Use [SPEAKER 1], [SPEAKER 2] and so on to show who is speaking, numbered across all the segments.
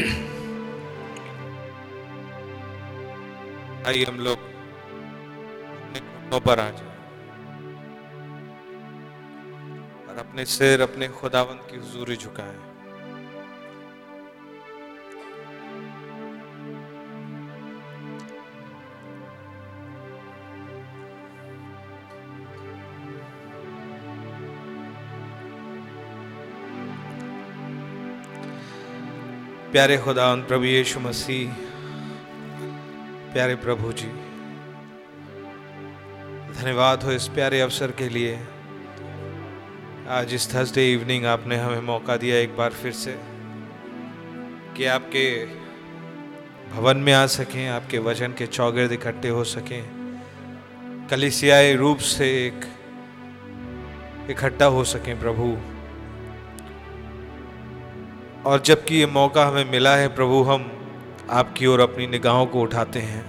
[SPEAKER 1] आइए हम लोग घुटनों पर आ जाए। और अपने सिर अपने खुदावंत की हजूरी झुकाएँ। प्यारे खुदावंत प्रभु यीशु मसीह, प्यारे प्रभु जी, धन्यवाद हो इस प्यारे अवसर के लिए। आज इस थर्सडे इवनिंग आपने हमें मौका दिया एक बार फिर से कि आपके भवन में आ सकें, आपके वचन के चौगिर्द इकट्ठे हो सकें। कलिसियाई रूप से एक इकट्ठा हो सकें प्रभु। और जबकि ये मौका हमें मिला है, प्रभु, हम आपकी ओर अपनी निगाहों को उठाते हैं।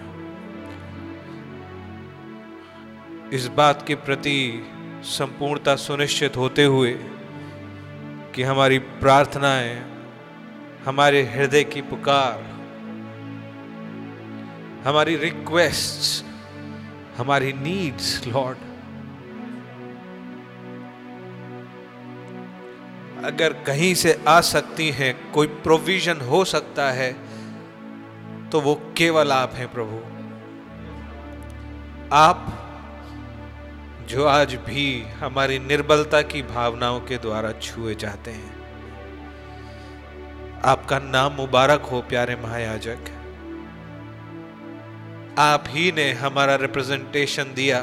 [SPEAKER 1] इस बात के प्रति संपूर्णता सुनिश्चित होते हुए कि हमारी प्रार्थनाएँ, हमारे हृदय की पुकार, हमारी रिक्वेस्ट हमारी नीड्स लॉर्ड अगर कहीं से आ सकती हैं, कोई प्रोविज़न हो सकता है तो वो केवल आप हैं प्रभु। आप जो आज भी हमारी निर्बलता की भावनाओं के द्वारा छुए जाते हैं, आपका नाम मुबारक हो, प्यारे महायाजक। आप ही ने हमारा रिप्रेजेंटेशन दिया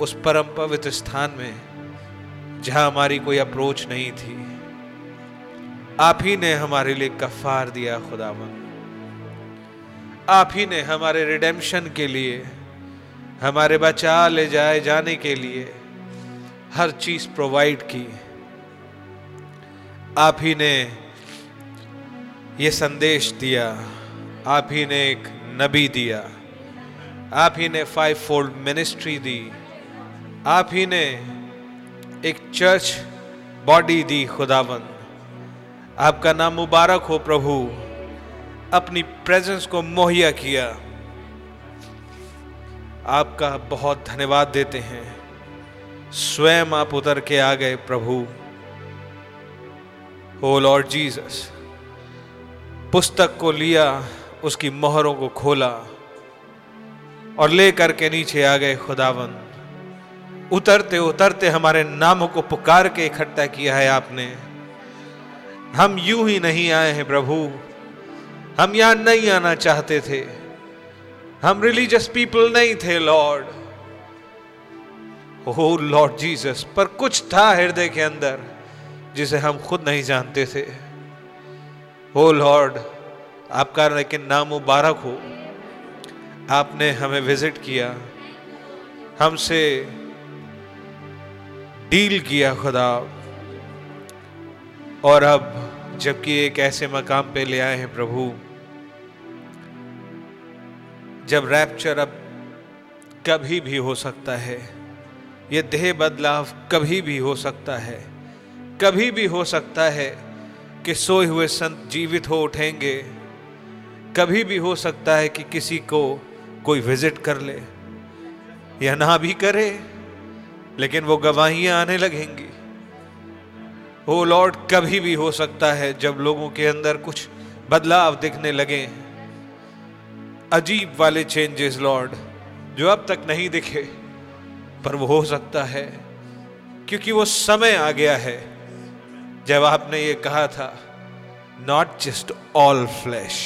[SPEAKER 1] उस परम पवित्र स्थान में। जहाँ हमारी कोई अप्रोच नहीं थी, आप ही ने हमारे लिए कफार दिया, खुदावन। आप ही ने हमारे रिडेम्पशन के लिए, हमारे बचा ले जाए जाने के लिए हर चीज़ प्रोवाइड की। आप ही ने ये संदेश दिया, आप ही ने एक नबी दिया, आप ही ने फाइव फोल्ड मिनिस्ट्री दी, आप ही ने एक चर्च बॉडी दी खुदावन आपका नाम मुबारक हो प्रभु। अपनी प्रेजेंस को मुहैया किया। आपका बहुत धन्यवाद देते हैं। स्वयं आप उतर के आ गए प्रभु। हो लॉर्ड जीसस पुस्तक को लिया, उसकी मोहरों को खोला और लेकर के नीचे आ गए खुदावन उतरते उतरते हमारे नामों को पुकार के इकट्ठा किया है आपने। हम यूँ ही नहीं आए हैं प्रभु। हम यहाँ नहीं आना चाहते थे। हम रिलीजियस पीपल नहीं थे लॉर्ड हो लॉर्ड जीसस पर कुछ था हृदय के अंदर जिसे हम खुद नहीं जानते थे। हो लॉर्ड आपका लेकिन नाम मुबारक हो। आपने हमें विज़िट किया। हमसे डील किया खुदा। और अब, जबकि एक ऐसे मकाम पे ले आए हैं प्रभु, जब रैप्चर अब कभी भी हो सकता है, ये देह बदलाव कभी भी हो सकता है, कभी भी हो सकता है कि सोए हुए संत जीवित हो उठेंगे, कभी भी हो सकता है कि किसी को कोई विज़िट कर ले, या ना भी करे। लेकिन वो गवाहियाँ आने लगेंगी। ओ लॉर्ड, कभी भी हो सकता है जब लोगों के अंदर कुछ बदलाव दिखने लगे अजीब वाले चेंजेस लॉर्ड, जो अब तक नहीं दिखे, पर वो हो सकता है, क्योंकि वो समय आ गया है। जब आपने ये कहा था नॉट जस्ट ऑल फ्लैश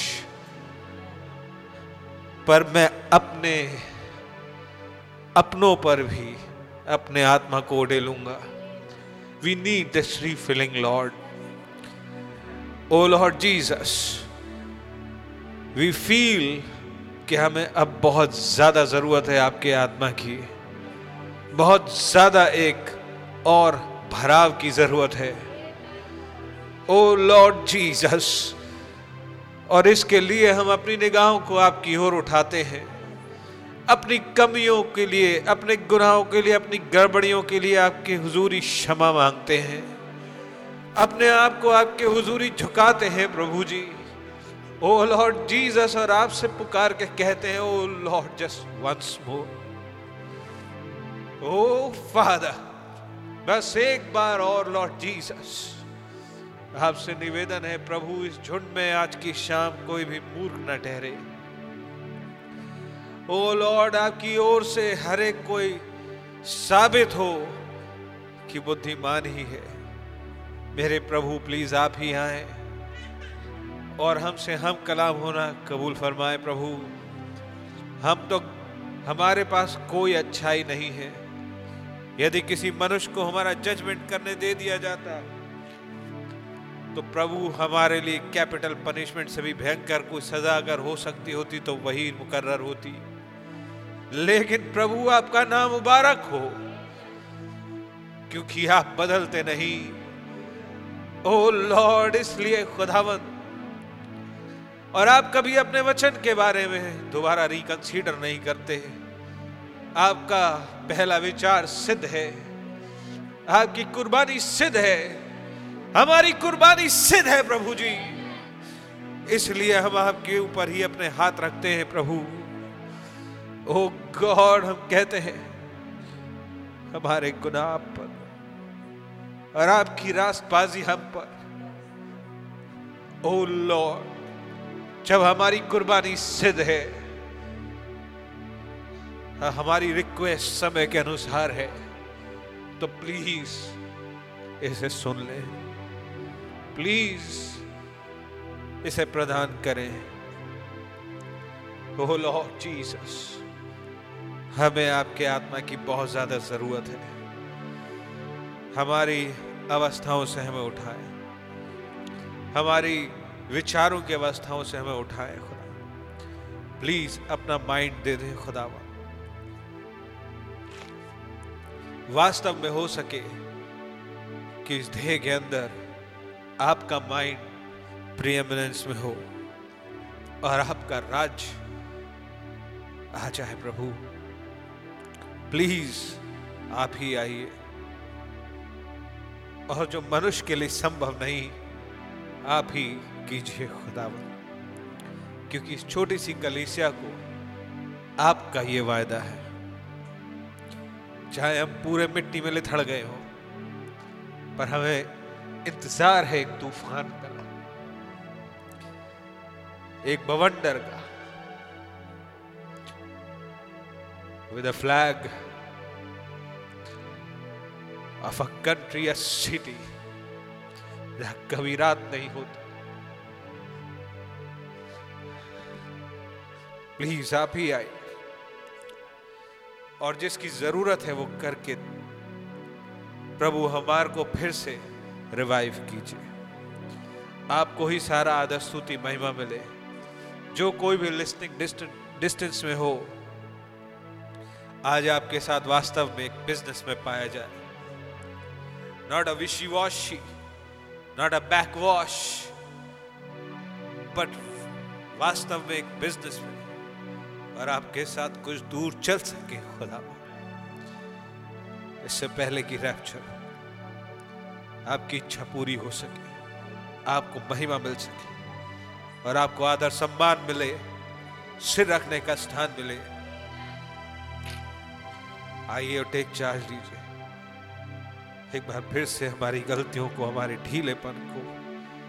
[SPEAKER 1] पर मैं अपने, अपनों पर भी अपने आत्मा को ओढ़े लूँगा। We need this refilling Lord O Lord Jesus we feel कि हमें अब बहुत ज़्यादा ज़रूरत है आपके आत्मा की। बहुत ज़्यादा एक और भराव की ज़रूरत है। ओ लॉर्ड जीसस और इसके लिए हम अपनी निगाहों को आपकी ओर उठाते हैं। अपनी कमियों के लिए, अपने गुनाहों के लिए, अपनी गड़बड़ियों के लिए आपकी हुजूरी क्षमा मांगते हैं। अपने आप को आपके हुजूरी झुकाते हैं प्रभु जी। ओ लॉर्ड जीसस, और आपसे पुकार के कहते हैं, O Lord just once more. O father, बस एक बार और लॉर्ड जीसस। आपसे निवेदन है, प्रभु, इस झुंड में आज की शाम कोई भी मूर्ख न ठहरे। ओ लॉर्ड, आपकी ओर से हर एक कोई साबित हो कि बुद्धिमान ही है। मेरे प्रभु, प्लीज़ आप ही आए और हमसे हम कलाम होना कबूल फरमाए प्रभु। हम तो हमारे पास कोई अच्छाई नहीं है। यदि किसी मनुष्य को हमारा जजमेंट करने दे दिया जाता तो प्रभु हमारे लिए कैपिटल पनिशमेंट से भी भयंकर कोई सजा अगर हो सकती होती तो वही मुकर्र होती। लेकिन प्रभु, आपका नाम मुबारक हो, क्योंकि आप बदलते नहीं। ओ लॉर्ड, इसलिए खुदावन और आप कभी अपने वचन के बारे में दोबारा रिकंसीडर नहीं करते। आपका पहला विचार सिद्ध है। आपकी कुर्बानी सिद्ध है। हमारी कुर्बानी सिद्ध है प्रभु जी। इसलिए हम आपके ऊपर ही अपने हाथ रखते हैं प्रभु। ओ गॉड हम कहते हैं, हमारे गुनाह पर और आपकी रास्तबाजी हम पर। ओ लॉर्ड जब हमारी कुर्बानी सिद्ध है हमारी रिक्वेस्ट समय के अनुसार है तो प्लीज़ इसे सुन ले। प्लीज़ इसे प्रदान करें। ओ लॉर्ड जीसस हमें आपके आत्मा की बहुत ज़्यादा ज़रूरत है। हमारी अवस्थाओं से हमें उठाए। हमारी विचारों की अवस्थाओं से हमें उठाए, खुदा। प्लीज़ अपना माइंड दे दे, खुदावा। वास्तव में हो सके कि इस देह के अंदर आपका माइंड प्रियमिनेंस में हो और आपका राज आ जाए, प्रभु। प्लीज़ आप ही आइए। और जो मनुष्य के लिए संभव नहीं, आप ही कीजिए खुदावन। क्योंकि इस छोटी सी कलीसिया को आपका ये वायदा है। चाहे हम पूरे मिट्टी में लिथड़ गए हो, पर हमें इंतज़ार है एक तूफ़ान का। एक बवंडर का। With a flag of a country a city जहाँ कभी रात नहीं होती प्लीज़ आप ही आए। और जिसकी ज़रूरत है वो करके प्रभु हमार को फिर से रिवाइव कीजिए। आपको ही सारा आदर, स्तुति, महिमा मिले। जो कोई भी लिस्टिंग डिस्टेंस में हो आज आपके साथ वास्तव में एक बिज़नेस में पाया जाए। Not a wishy washy not a back wash but वास्तव में एक बिज़नेस में। और आपके साथ कुछ दूर चल सके खुदा। इससे पहले की रैप्चर आपकी इच्छा पूरी हो सके, आपको महिमा मिल सके, और आपको आदर सम्मान मिले, सिर रखने का स्थान मिले। आइए और टेक चार्ज लीजिए एक बार फिर से हमारी गलतियों को, हमारे ढीलेपन को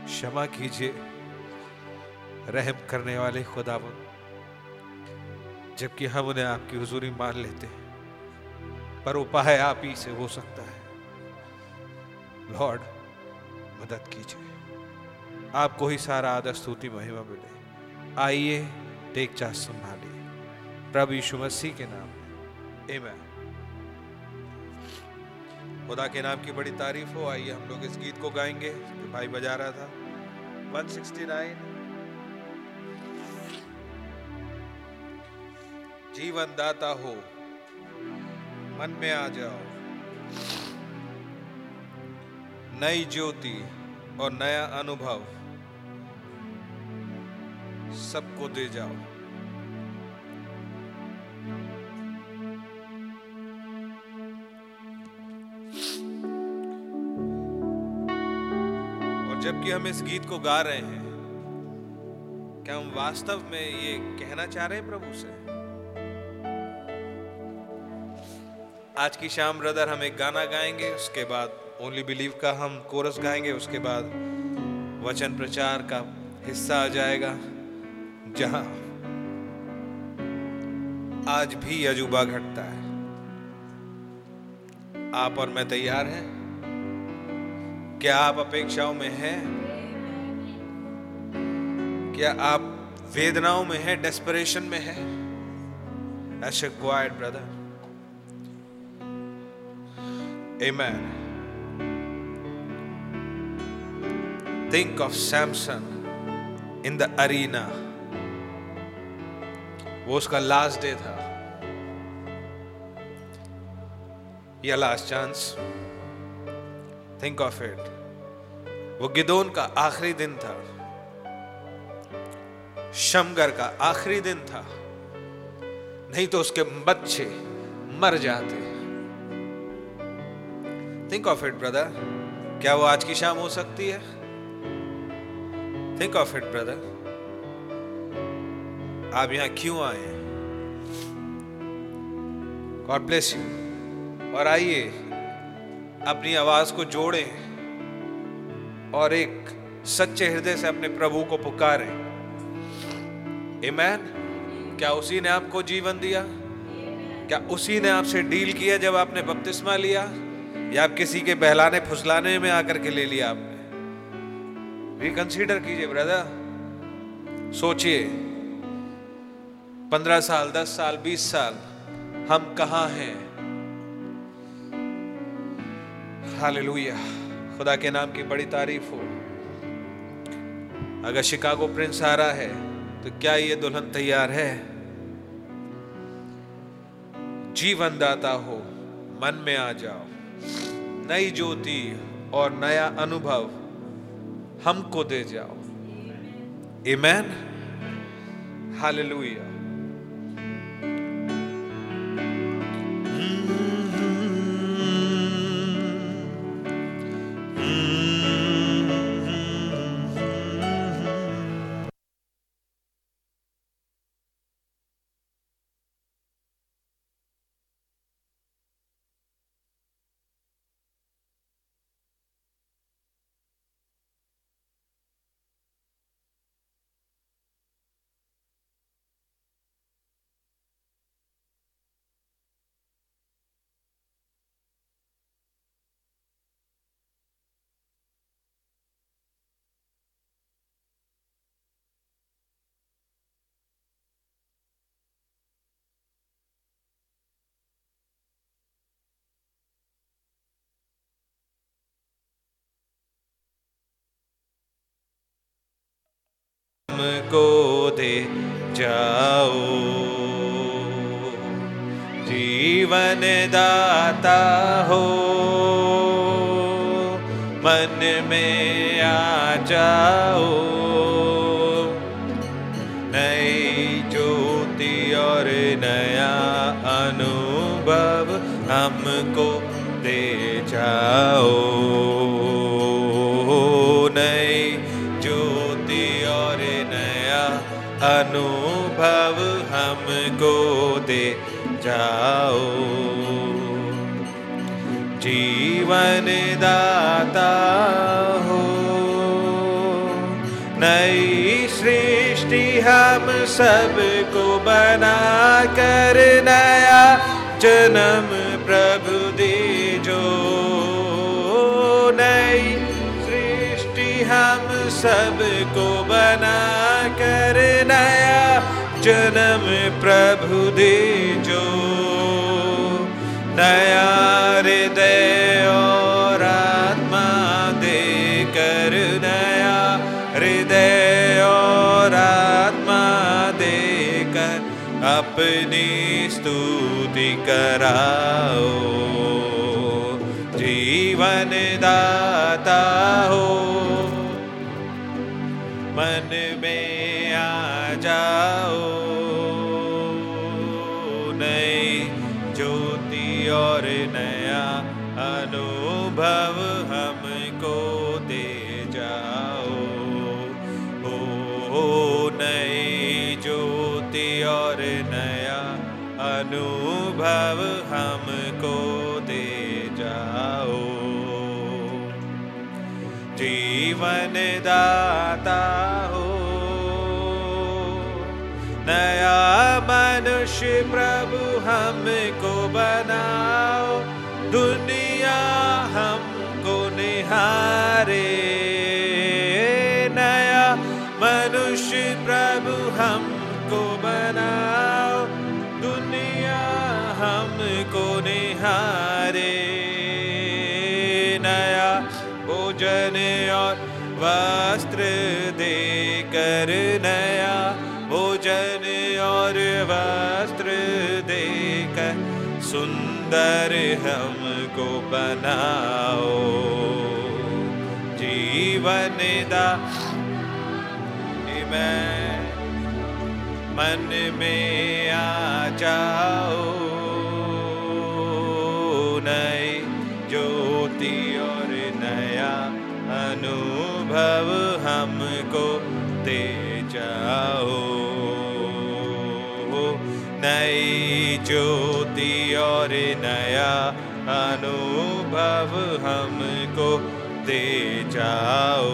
[SPEAKER 1] क्षमा कीजिए। रहम करने वाले खुदावन, जबकि हम उन्हें आपकी हुजूरी मान लेते हैं, पर उपाय आप ही से हो सकता है। लॉर्ड मदद कीजिए। आपको ही सारा आदर, स्तुति, महिमा मिले। आइए टेक चार्ज संभालिए। प्रभु यीशु मसीह के नाम में। खुदा के नाम की बड़ी तारीफ़ हो। आइए हम लोग इस गीत को गाएँगे भाई बजा रहा था। 169 जीवन दाता हो, मन में आ जाओ। नई ज्योति और नया अनुभव सबको दे जाओ। जबकि हम इस गीत को गा रहे हैं। क्या हम वास्तव में ये कहना चाह रहे हैं प्रभु से? आज की शाम ब्रदर हम एक गाना गाएँगे, उसके बाद ओनली बिलीव का हम कोरस गाएँगे, उसके बाद वचन प्रचार का हिस्सा आ जाएगा। जहाँ आज भी अजूबा घटता है। आप और मैं तैयार हैं। क्या आप अपेक्षाओं में हैं? क्या आप वेदनाओं में हैं? डेस्परेशन में हैं? Quite brother Amen. Think of Samson in the arena. वो उसका लास्ट डे था. या last chance think of it वो गिदोन का आखिरी दिन था। शमगर का आखिरी दिन था। नहीं तो उसके बच्चे मर जाते। थिंक ऑफ़ इट ब्रदर क्या वो आज की शाम हो सकती है? थिंक ऑफ़ इट ब्रदर आप यहाँ क्यों आए? गॉड ब्लेस यू और आइए। अपनी आवाज़ को जोड़ें और एक सच्चे हृदय से अपने प्रभु को पुकारें। इमैन क्या उसी ने आपको जीवन दिया? क्या उसी ने आपसे डील किया जब आपने बपतिस्मा लिया? या आप किसी के बहलाने, फुसलाने में आकर के ले लिया आपने? रिकंसीडर कीजिए ब्रदर सोचिए, पंद्रह साल, दस साल, बीस साल, हम कहा हैं? हालेलुया। खुदा के नाम की बड़ी तारीफ़ हो। अगर शिकागो प्रिंस आ रहा है तो क्या ये दुल्हन तैयार है? जीवन दाता हो, मन में आ जाओ। नई ज्योति और नया अनुभव हमको दे जाओ। Amen hallelujah. जाओ। जीवन दाता हो। मन में आ जाओ। नई ज्योति और नया अनुभव हमको दे जाओ। जाओ। जीवन दाता हो। नई सृष्टि हम सबको बना कर नया जन्म प्रभु दे जो नई सृष्टि हम सबको बना कर नया जन्म प्रभु दीजो। नया हृदय और आत्मा दे कर हृदय और आत्मा देकर अपनी स्तुति कराओ। जीवन दाता हो, मन अनुभव हमको दे जाओ। जीवन दाता हो, नया मनुष्य प्रभु हमको बनाओ, दुनिया हमको निहारे। नया मनुष्य प्रभु हमको और वस्त्र देकर नया भोजन और वस्त्र देकर सुंदर हमको बनाओ। जीवन दा मैं मन में आ जाओ। अनुभव हमको दे जाओ। नई ज्योति और नया अनुभव हमको दे जाओ।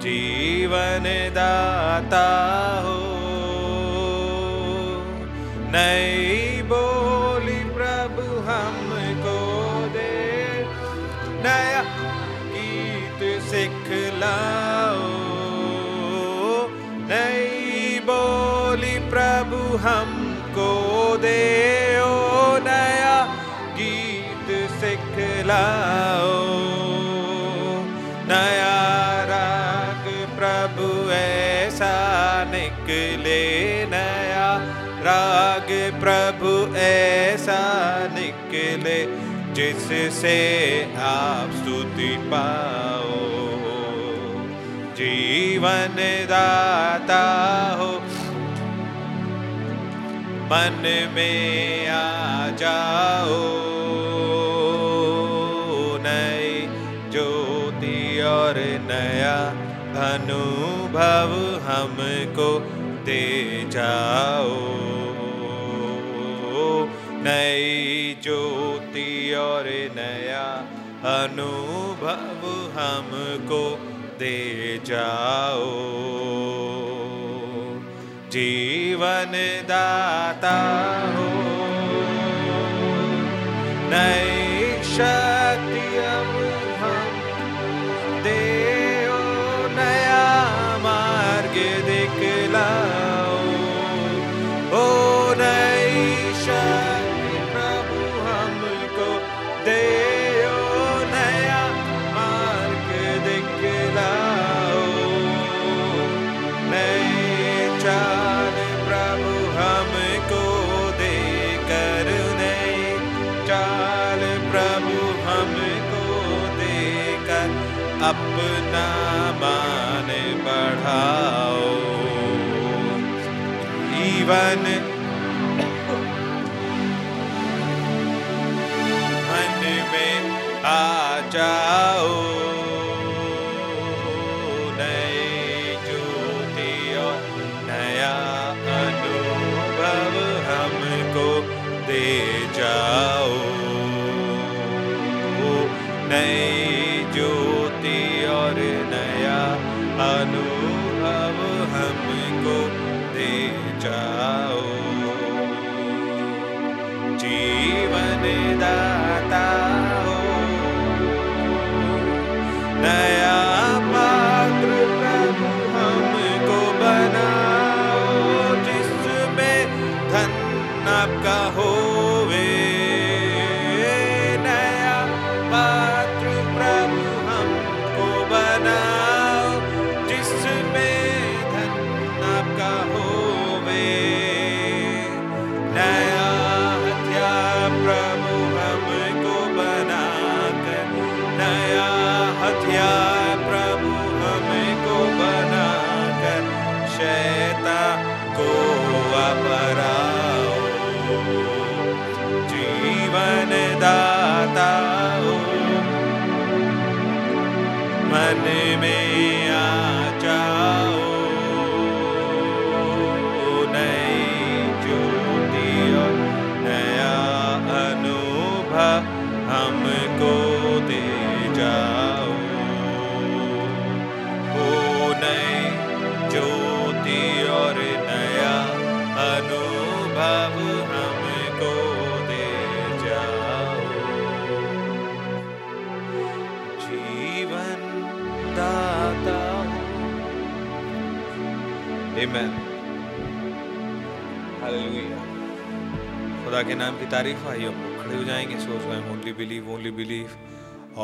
[SPEAKER 1] जीवन दाता हो। नई हमको दे ओ नया गीत सिखलाओ। नया राग प्रभु ऐसा निकले, नया राग प्रभु ऐसा निकले, जिससे आप स्तुति पाओ। जीवन दाता हो मन में आ जाओ, नई ज्योति और नया अनुभव हमको दे जाओ। नई ज्योति और नया अनुभव हमको दे जाओ। जीवन दाता हो। नई शक्ति अब हम दे नया मार्ग दिखलाओ। ओ नई शक्ति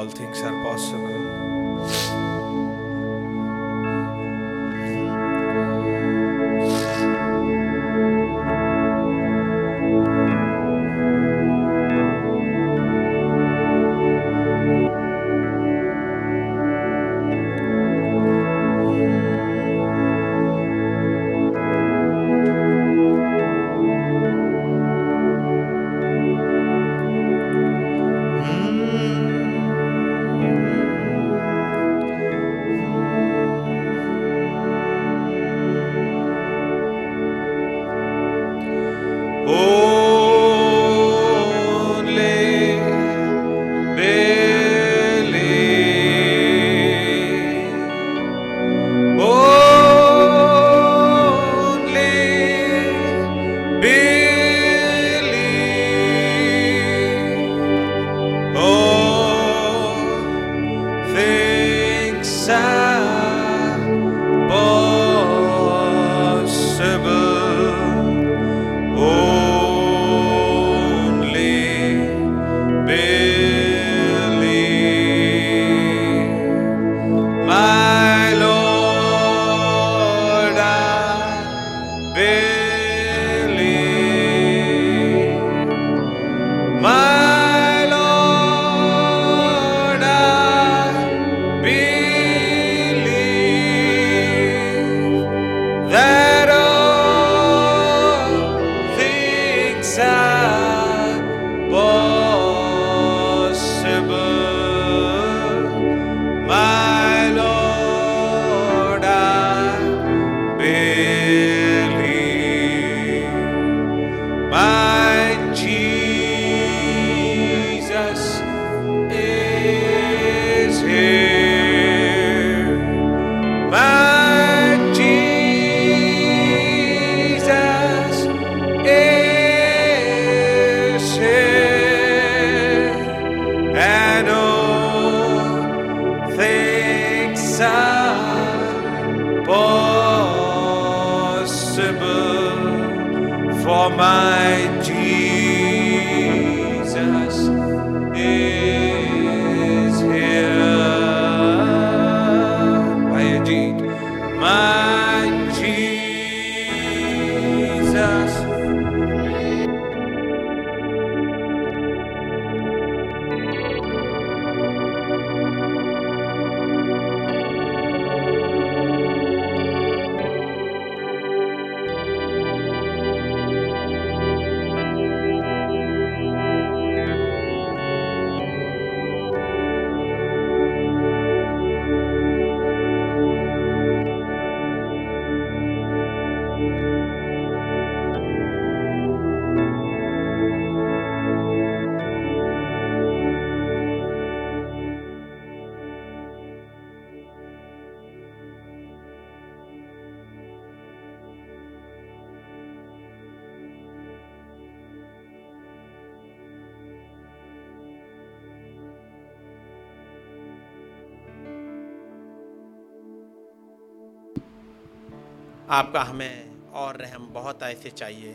[SPEAKER 1] ऑल थिंग्स
[SPEAKER 2] आपका हमें और रहम बहुत ऐसे चाहिए।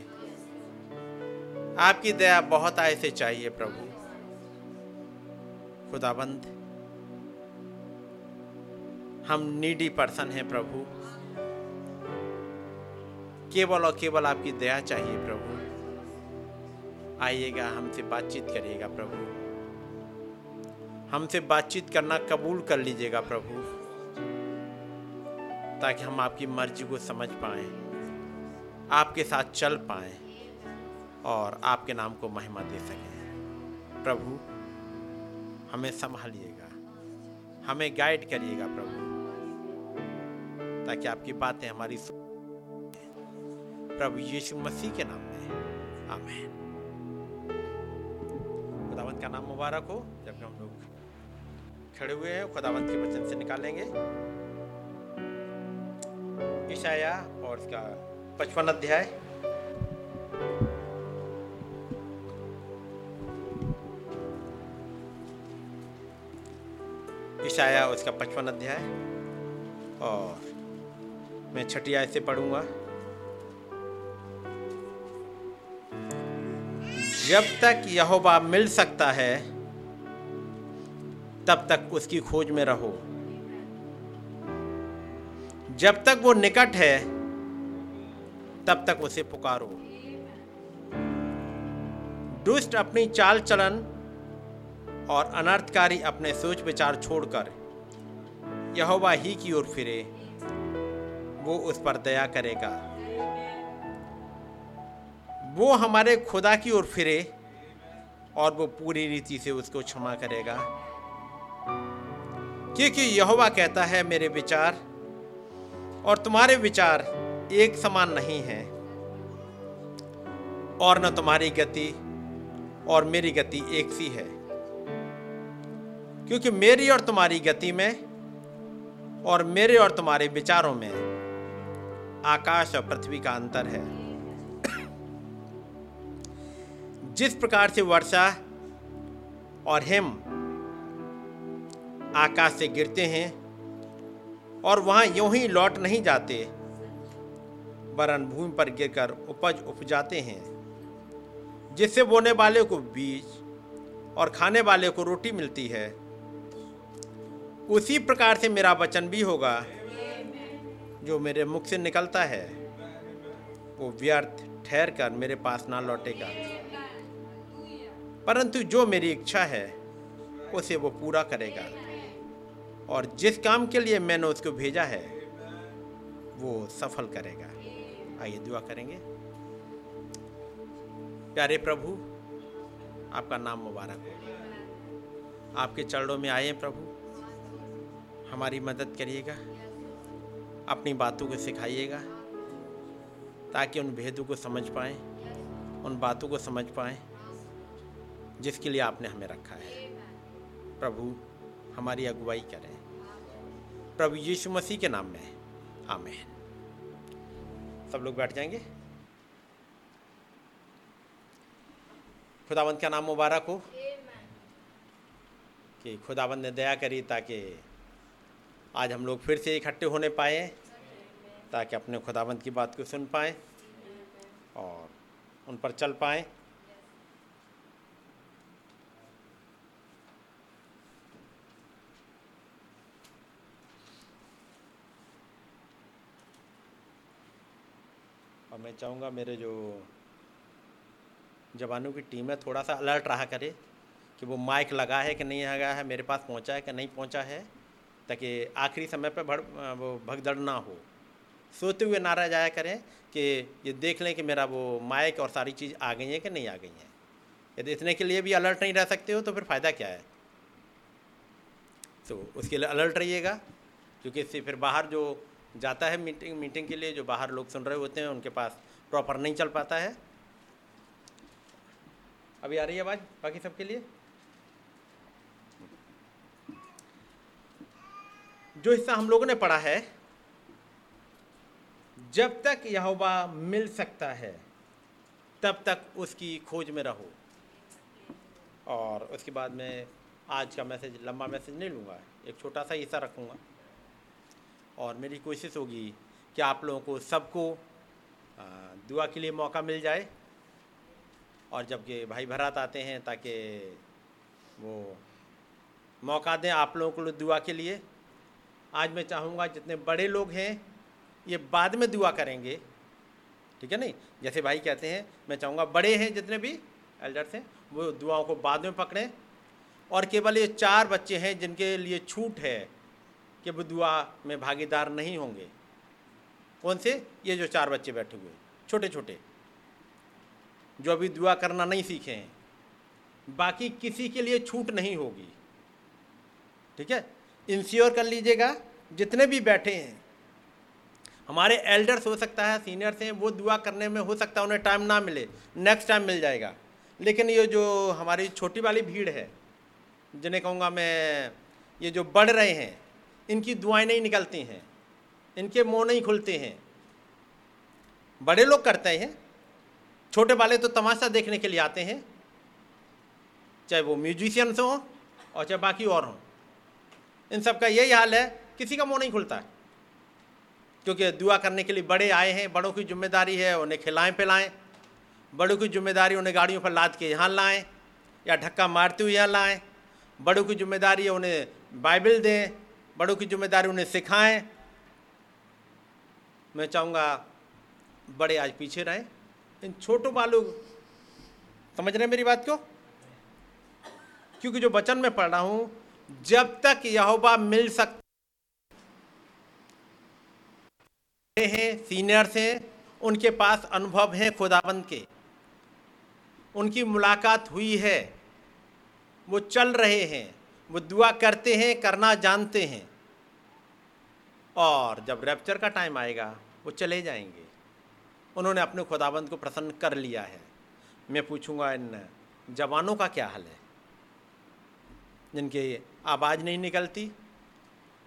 [SPEAKER 2] आपकी दया बहुत ऐसे चाहिए प्रभु। खुदाबंद, हम नीडी पर्सन हैं प्रभु। केवल और केवल आपकी दया चाहिए प्रभु। आइएगा, हमसे बातचीत करिएगा प्रभु। हमसे बातचीत करना कबूल कर लीजिएगा प्रभु। ताकि हम आपकी मर्ज़ी को समझ पाएँ, आपके साथ चल पाएँ और आपके नाम को महिमा दे सकें। प्रभु, हमें संभालिएगा, हमें गाइड करिएगा प्रभु, ताकि आपकी बातें हमारी प्रभु यीशु मसीह के नाम में। आमीन। खुदावंत का नाम मुबारक हो। जब हम लोग खड़े हुए हैं, खुदावंत के वचन से निकालेंगे। ईशाया और इसका पचपन अध्याय। ईशाया इसका पचपन अध्याय। और मैं छठी आय से पढ़ूँगा। जब तक यहोवा मिल सकता है, तब तक उसकी खोज में रहो। जब तक वो निकट है, तब तक उसे पुकारो। दुष्ट अपनी चाल चलन और अनर्थकारी अपने सोच विचार छोड़कर यहोवा ही की ओर फिरे, वो उस पर दया करेगा। वो हमारे खुदा की ओर फिरे और वो पूरी रीति से उसको क्षमा करेगा। क्योंकि यहोवा कहता है, मेरे विचार और तुम्हारे विचार एक समान नहीं हैं, और न तुम्हारी गति और मेरी गति एक सी है। क्योंकि मेरी और तुम्हारी गति में और मेरे और तुम्हारे विचारों में आकाश और पृथ्वी का अंतर है। जिस प्रकार से वर्षा और हिम आकाश से गिरते हैं और वहाँ यूँ ही लौट नहीं जाते। वरन भूमि पर गिरकर उपज उपजाते हैं। जिससे बोने वाले को बीज और खाने वाले को रोटी मिलती है। उसी प्रकार से मेरा वचन भी होगा, जो मेरे मुख से निकलता है। वो व्यर्थ ठहर कर मेरे पास ना लौटेगा। परंतु जो मेरी इच्छा है, उसे वो पूरा करेगा। और जिस काम के लिए मैंने उसको भेजा है, वो सफल करेगा। आइए दुआ करेंगे। प्यारे प्रभु, आपका नाम मुबारक हो। आपके चरणों में आए प्रभु। हमारी मदद करिएगा। अपनी बातों को सिखाइएगा, ताकि उन भेदों को समझ पाएँ, उन बातों को समझ पाएँ, जिसके लिए आपने हमें रखा है। प्रभु, हमारी अगुवाई करें। प्रभु यीशु मसीह के नाम में आमेन। सब लोग बैठ जाएँगे। खुदावंत का नाम मुबारक हो? कि खुदावंत ने दया करी ताकि आज हम लोग फिर से इकट्ठे होने पाए ताकि अपने खुदावंत की बात को सुन पाए और उन पर चल पाएँ। और मैं चाहूँगा मेरे जो जवानों की टीम है थोड़ा सा अलर्ट रहा करे कि वो माइक लगा है कि नहीं लगा है, मेरे पास पहुँचा है कि नहीं पहुँचा है, ताकि आखिरी समय पर भड़, वो भगदड़ ना हो। सोते हुए ना रह जाया करें कि ये देख लें कि मेरा वो माइक और सारी चीज़ आ गई है कि नहीं आ गई हैं। यदि इतने के लिए भी अलर्ट नहीं रह सकते हो तो फिर फ़ायदा क्या है? तो उसके लिए अलर्ट रहिएगा, क्योंकि इससे फिर बाहर जो जाता है मीटिंग मीटिंग के लिए, जो बाहर लोग सुन रहे होते हैं, उनके पास प्रॉपर नहीं चल पाता है। अभी आ रही है आवाज़ बाकी सबके लिए? जो हिस्सा हम लोगों ने पढ़ा है, जब तक यहोवा मिल सकता है, तब तक उसकी खोज में रहो। और उसके बाद में आज का मैसेज, लंबा मैसेज नहीं लूँगा, एक छोटा सा हिस्सा रखूँगा। और मेरी कोशिश होगी कि आप लोगों को सबको दुआ के लिए मौका मिल जाए। और जबकि भाई भरात आते हैं ताकि वो मौका दें आप लोगों को दुआ के लिए। आज मैं चाहूँगा जितने बड़े लोग हैं, ये बाद में दुआ करेंगे। ठीक है नहीं? जैसे भाई कहते हैं, मैं चाहूँगा बड़े हैं जितने भी एल्डर्स हैं, वो दुआओं को बाद में पकड़ें। और केवल ये चार बच्चे हैं जिनके लिए छूट है। कि दुआ में भागीदार नहीं होंगे। कौन से? ये जो चार बच्चे बैठे हुए छोटे छोटे जो अभी दुआ करना नहीं सीखे हैं, बाकी किसी के लिए छूट नहीं होगी। ठीक है? इंश्योर कर लीजिएगा, जितने भी बैठे हैं, हमारे एल्डर्स हो सकता है सीनियर्स हैं, वो दुआ करने में हो सकता है, उन्हें टाइम ना मिले नेक्स्ट टाइम मिल जाएगा। लेकिन ये जो हमारी छोटी वाली भीड़ है, जिन्हें कहूँगा मैं, ये जो बढ़ रहे हैं इनकी दुआएँ नहीं निकलती हैं, इनके मुँह नहीं खुलते हैं। बड़े लोग करते हैं, छोटे वाले तो तमाशा देखने के लिए आते हैं, चाहे वो म्यूजिशियंस हों और चाहे बाकी और हों। इन सब का यही हाल है, किसी का मुँह नहीं खुलता। है क्योंकि दुआ करने के लिए बड़े आए हैं, बड़ों की ज़िम्मेदारी है, उन्हें खिलाएँ पिलाएँ, बड़ों की ज़िम्मेदारी उन्हें गाड़ियों पर लाद के यहाँ लाएँ या धक्का मारते हुए यहाँ लाएँ, बड़ों की ज़िम्मेदारी है उन्हें बाइबल दें बड़ों की ज़िम्मेदारी उन्हें सिखाएँ। मैं चाहूँगा बड़े आज पीछे रहें। इन छोटों वालों समझ रहे मेरी बात को क्योंकि जो वचन में पढ़ रहा हूँ, जब तक यहोवा मिल सकते हैं, सीनियर्स हैं, उनके पास अनुभव है खुदाबंद के। उनकी मुलाकात हुई है, वो चल रहे हैं। वो दुआ करते हैं, करना जानते हैं। और जब रैप्चर का टाइम आएगा, वो चले जाएँगे। उन्होंने अपने खुदाबंद को प्रसन्न कर लिया है। मैं पूछूँगा, इन जवानों का क्या हाल है? जिनकी आवाज़ नहीं निकलती।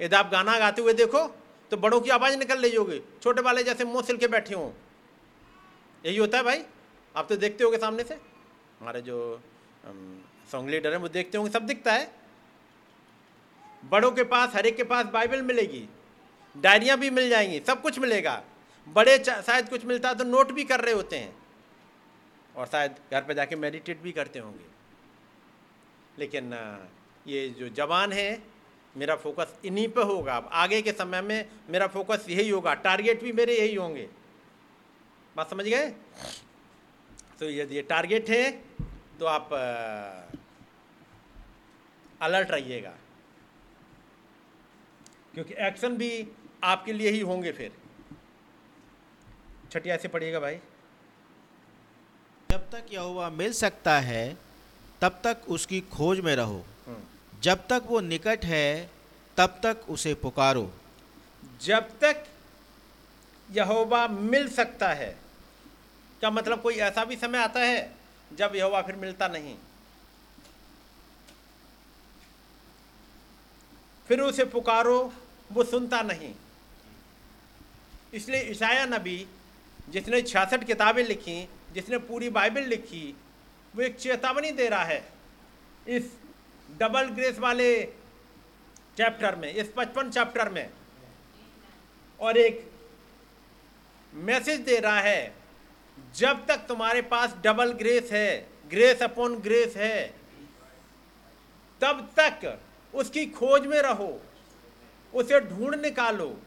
[SPEAKER 2] यदि आप गाना गाते हुए देखो तो बड़ों की आवाज़ निकल रही होगी छोटे वाले जैसे मुँह सिल के बैठे हों। यही होता है भाई। आप तो देखते होगे सामने से। हमारे जो सॉन्ग लीडर हैं, वो देखते होंगे, सब दिखता है। बड़ों के पास, हर एक के पास बाइबल मिलेगी, डायरियाँ भी मिल जाएँगी, सब कुछ मिलेगा। बड़े शायद कुछ मिलता है तो नोट भी कर रहे होते हैं। और शायद घर पर जाके मेडिटेट भी करते होंगे। लेकिन ये जो जवान है, मेरा फोकस इन्हीं पे होगा। अब आगे के समय में मेरा फोकस यही होगा। टारगेट भी मेरे यही होंगे। बात समझ गए? तो यदि ये टारगेट है तो आप अलर्ट रहिएगा। क्योंकि एक्शन भी आपके लिए ही होंगे फिर। छठिया से पढ़िएगा भाई।
[SPEAKER 3] जब तक यहोवा मिल सकता है तब तक उसकी खोज में रहो। हम्म। जब तक वो निकट है तब तक उसे पुकारो।
[SPEAKER 2] जब तक यहोवा मिल सकता है। क्या मतलब कोई ऐसा भी समय आता है जब यहोवा फिर मिलता नहीं? फिर उसे पुकारो वो सुनता नहीं। इसलिए ईशाया नबी, जिसने छियासठ किताबें लिखी, जिसने पूरी बाइबल लिखी, वो एक चेतावनी दे रहा है इस डबल ग्रेस वाले चैप्टर में, इस पचपन चैप्टर में। और एक मैसेज दे रहा है, जब तक तुम्हारे पास डबल ग्रेस है, ग्रेस अपॉन ग्रेस है, तब तक उसकी खोज में रहो। उसे ढूंढ निकालो।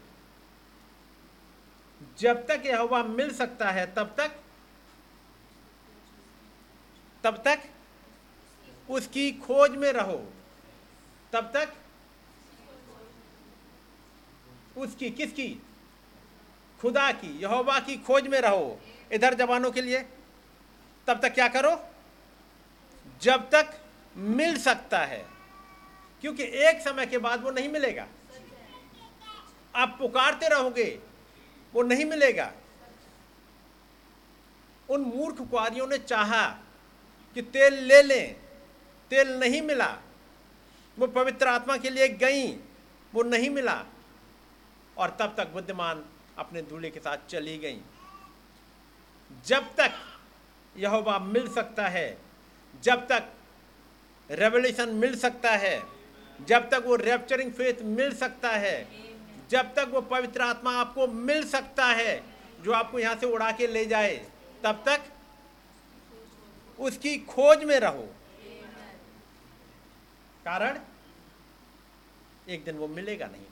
[SPEAKER 2] जब तक यह हवा मिल सकता है, तब तक तब तक उसकी खोज में रहो। तब तक उसकी किसकी? खुदा की, यहोवा की खोज में रहो। इधर जवानों के लिए, तब तक क्या करो? जब तक मिल सकता है, क्योंकि एक समय के बाद वो नहीं मिलेगा। आप पुकारते रहोगे, वो नहीं मिलेगा। उन मूर्ख कुआरियों ने चाहा कि तेल ले लें, तेल नहीं मिला। वो पवित्र आत्मा के लिए गई, वो नहीं मिला। और तब तक बुद्धिमान अपने दूल्हे के साथ चली गई। जब तक यहोवा मिल सकता है, जब तक रेवल्यूशन मिल सकता है, जब तक वो रेप्चरिंग फेथ मिल सकता है जब तक वो पवित्र आत्मा आपको मिल सकता है, जो आपको यहाँ से उड़ा के ले जाए, तब तक उसकी खोज में रहो। कारण, एक दिन वो मिलेगा नहीं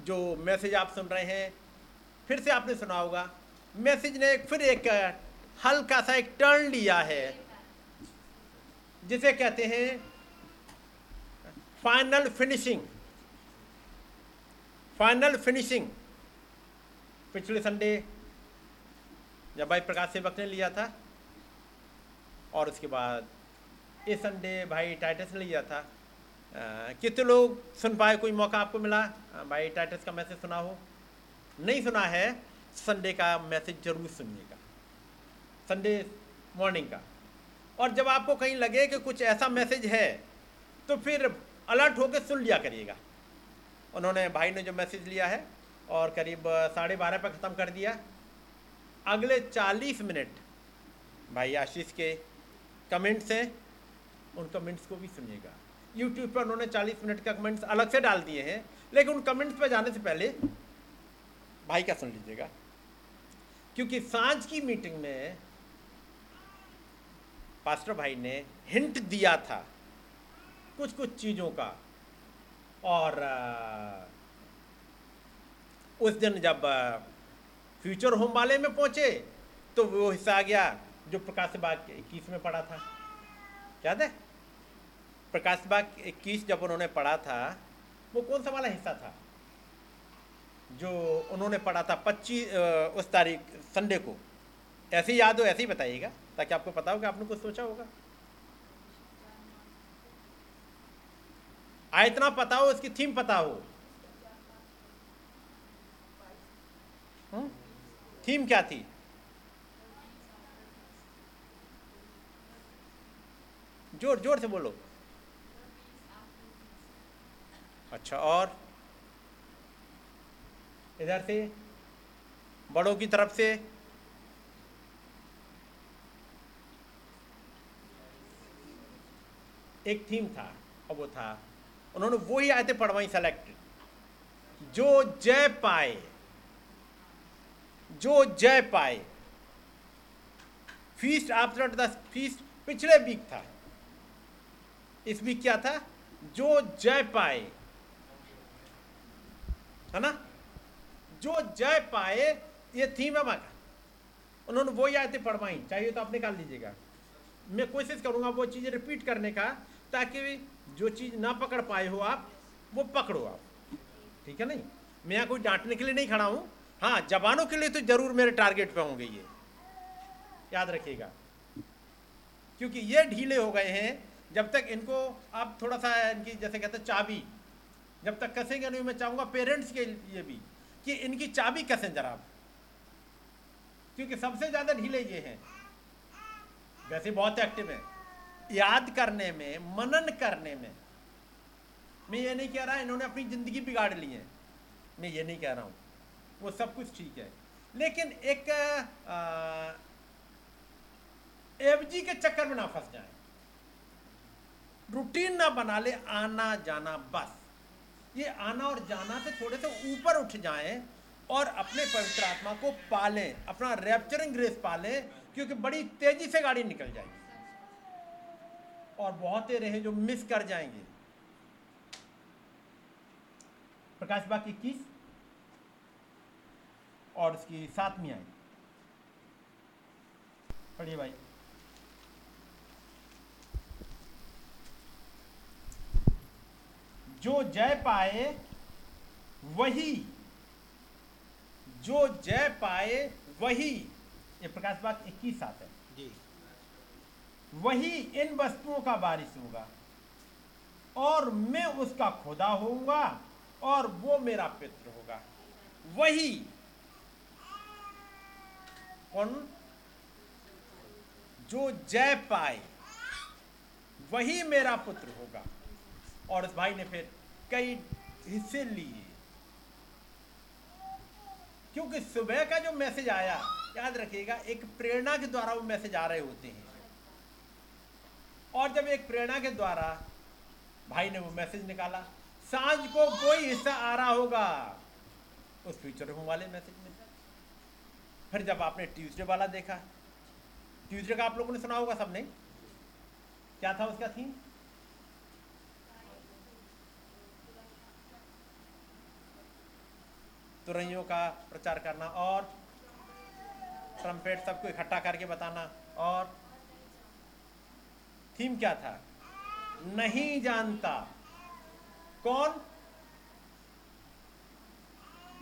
[SPEAKER 2] जो मैसेज आप सुन रहे हैं, फिर से आपने सुना होगा, मैसेज ने फिर एक हल्का सा एक टर्न लिया है, जिसे कहते हैं फाइनल फिनिशिंग फाइनल फिनिशिंग पिछले संडे जब भाई प्रकाश सेवक ने लिया था, और उसके बाद इस संडे भाई टाइटस ने लिया था कितने लोग सुन पाए, कोई मौका आपको मिला? भाई टाइटस का मैसेज सुना हो? नहीं सुना है संडे का मैसेज ज़रूर सुनिएगा संडे मॉर्निंग का। और जब आपको कहीं लगे कि कुछ ऐसा मैसेज है तो फिर अलर्ट होकर सुन लिया करिएगा। उन्होंने भाई ने जो मैसेज लिया है, और करीब साढ़े बारह पर ख़त्म कर दिया। अगले चालीस मिनट, भाई आशीष के कमेंट्स हैं, उन कमेंट्स को भी सुनिएगा। यूट्यूब पर उन्होंने चालीस मिनट का कमेंट्स अलग से डाल दिए हैं, लेकिन उन कमेंट्स पर जाने से पहले भाई का सुन लीजिएगा। क्योंकि साँझ की मीटिंग में पास्टर भाई ने हिंट दिया था कुछ कुछ चीज़ों का। और उस दिन जब फ्यूचर होम वाले में पहुँचे तो वो हिस्सा आ गया जो प्रकाश बाग इक्कीस में पढ़ा था। याद है? प्रकाश बाग इक्कीस जब उन्होंने पढ़ा था, वो कौन सा वाला हिस्सा था? जो उन्होंने पढ़ा था पच्चीस उस तारीख, संडे को। ऐसे याद हो, ऐसे ही बताइएगा, ताकि आपको पता हो कि आपने कुछ सोचा होगा। आ, इतना पता हो, इसकी थीम पता हो। हुँ? हम्म? थीम क्या थी? ज़ोर ज़ोर से बोलो। अच्छा और? इधर से, बड़ों की तरफ़ से। एक थीम था और वो था। उन्होंने वो ही आयतें पढ़वाई सेलेक्ट जो जय पाए, जो जय पाए फीस्ट आफ्टर द फीस्ट पिछले वीक था। इस वीक क्या था? जो जय पाए, है ना? जो जय पाए, ये थीम है माँ उन्होंने वो आयतें पढ़वाई। चाहिए तो आप निकाल लीजिएगा। मैं कोशिश करूँगा वो चीज़ रिपीट करने का, ताकि जो चीज़ ना पकड़ पाए हो आप, वो पकड़ो आप। ठीक है नहीं? मैं यहाँ कोई डांटने के लिए नहीं खड़ा हूँ। हाँ जवानों के लिए तो ज़रूर मेरे टारगेट पे होंगे ये। याद रखिएगा। क्योंकि ये ढीले हो गए हैं, जब तक इनको आप थोड़ा सा इनकी, जैसे कहते हैं, चाबी, जब तक कसेंगे नहीं, मैं चाहूँगा पेरेंट्स के लिए भी, कि इनकी चाबी कसें जरा क्योंकि सबसे ज़्यादा ढीले ये हैं। वैसे बहुत एक्टिव है। याद करने में, मनन करने में। मैं ये नहीं कह रहा इन्होंने अपनी ज़िंदगी बिगाड़ ली है। मैं ये नहीं कह रहा हूँ। वो सब कुछ ठीक है। लेकिन एक एफजी के चक्कर में ना फंस जाए। रूटीन ना बना ले, आना जाना बस। ये आना और जाना से थोड़े से ऊपर उठ जाएँ और अपने पवित्र आत्मा को पालें, अपना रैप्चरिंग ग्रेस पालें, क्योंकि बड़ी तेज़ी से गाड़ी निकल जाएगी। और बहुत रहे जो मिस कर जाएँगे। प्रकाश बाग इक्कीस और इसकी सातवीं आई पढ़िए भाई। जो जय पाए, वही। जो जय पाए, वही। ये प्रकाश बाग इक्कीस सात है। वही इन वस्तुओं का बारिश होगा। और मैं उसका खुदा होऊँगा और वो मेरा पित्र होगा। वही कौन जो जय पाए, वही मेरा पुत्र होगा। और उस भाई ने फिर कई हिस्से लिए। क्योंकि सुबह का जो मैसेज आया, याद रखिएगा, एक प्रेरणा के द्वारा वो मैसेज आ रहे होते हैं। और जब एक प्रेरणा के द्वारा भाई ने वो मैसेज निकाला, साँझ को कोई हिस्सा आ रहा होगा। उस फ्यूचर होम वाले मैसेज में। फिर जब आपने ट्यूसडे वाला देखा ट्यूसडे का आप लोगों ने सुना होगा सबने क्या था उसका थीम तुरैयों का प्रचार करना और ट्रम्पेट सबको इकट्ठा करके बताना और थीम क्या था? नहीं जानता। कौन?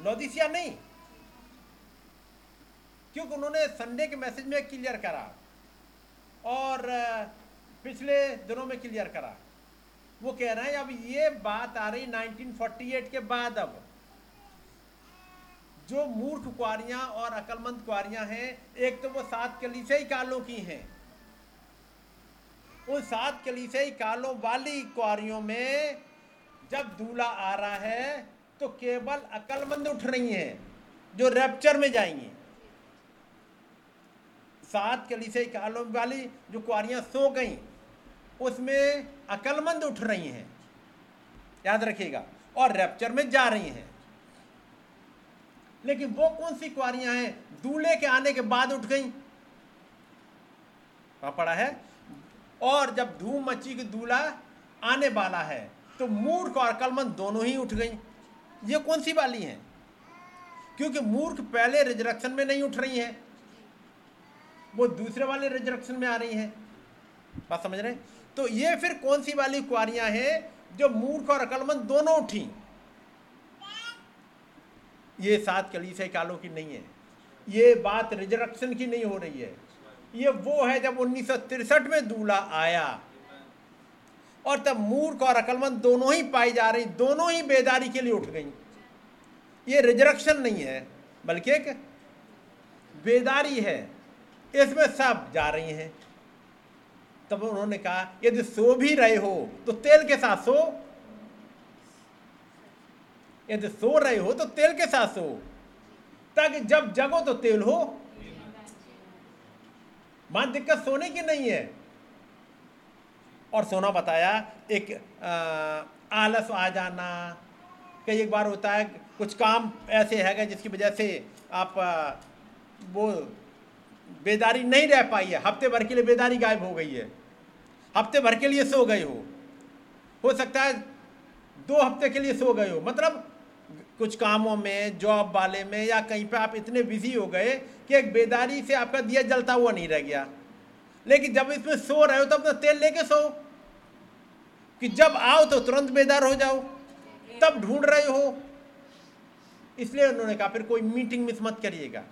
[SPEAKER 2] लोदिसिया नहीं। क्योंकि उन्होंने संडे के मैसेज में क्लियर करा और पिछले दिनों में क्लियर करा। वो कह रहे हैं, अब ये बात आ रही 1948 के बाद अब। जो मूर्ख कुआरियाँ और अकलमंद कुआरियाँ हैं, एक तो वो सात कलीसियाई कालों की हैं। उन सात कलीसियाई कालों वाली कुआरियों में जब दूल्हा आ रहा है तो केवल अकलमंद उठ रही हैं, जो रैप्चर में जाएँगी। सात कलीसियाई कालों वाली जो कुआरियाँ सो गई, उसमें अकलमंद उठ रही हैं। याद रखिएगा, और रैप्चर में जा रही हैं। लेकिन वो कौन सी कुआरियाँ हैं? दूल्हे के आने के बाद उठ गई। पड़ा है? और जब धूम मची कि दूल्हा आने वाला है तो मूर्ख और अकलमंद दोनों ही उठ गई। ये कौन सी वाली हैं? क्योंकि मूर्ख पहले रिजरक्शन में नहीं उठ रही हैं, वो दूसरे वाले रिजरक्शन में आ रही हैं। बात समझ रहे तो ये फिर कौन सी वाली कुआरियाँ हैं जो मूर्ख और अकलमंद दोनों उठी? ये सात कलीसिया कालों की नहीं है। ये बात रिजरक्शन की नहीं हो रही है। ये वो है जब उन्नीस में दूल्हा आया। और तब मूर्ख और अकलमंद दोनों ही पाई जा रही, दोनों ही बेदारी के लिए उठ गई। ये रिजरक्शन नहीं है, बल्कि एक बेदारी है। इसमें सब जा रही हैं। तब उन्होंने कहा, यदि सो भी रहे हो तो तेल के साथ सो। यदि सो रहे हो तो तेल के साथ सो। ताकि जब जगो तो तेल हो। मान दिक्कत सोने की नहीं है। और सोना बताया एक आ, आलस आ जाना। कई एक बार होता है कुछ काम ऐसे है जिसकी वजह से आप आ, वो बेदारी नहीं रह पाई है। हफ़्ते भर के लिए बेदारी गायब हो गई है। हफ़्ते भर के लिए सो गए हो। हो सकता है दो हफ़्ते के लिए सो गए हो। मतलब कुछ कामों में जॉब वाले में, या कहीं पे आप इतने बिज़ी हो गए कि एक बेदारी से आपका दिया जलता हुआ नहीं रह गया। लेकिन जब इसमें सो रहे हो तो तेल लेके सो। कि जब आओ तो तुरंत बेदार हो जाओ। तब ढूंढ रहे हो। इसलिए उन्होंने कहा, फिर कोई मीटिंग मिस मत करिएगा।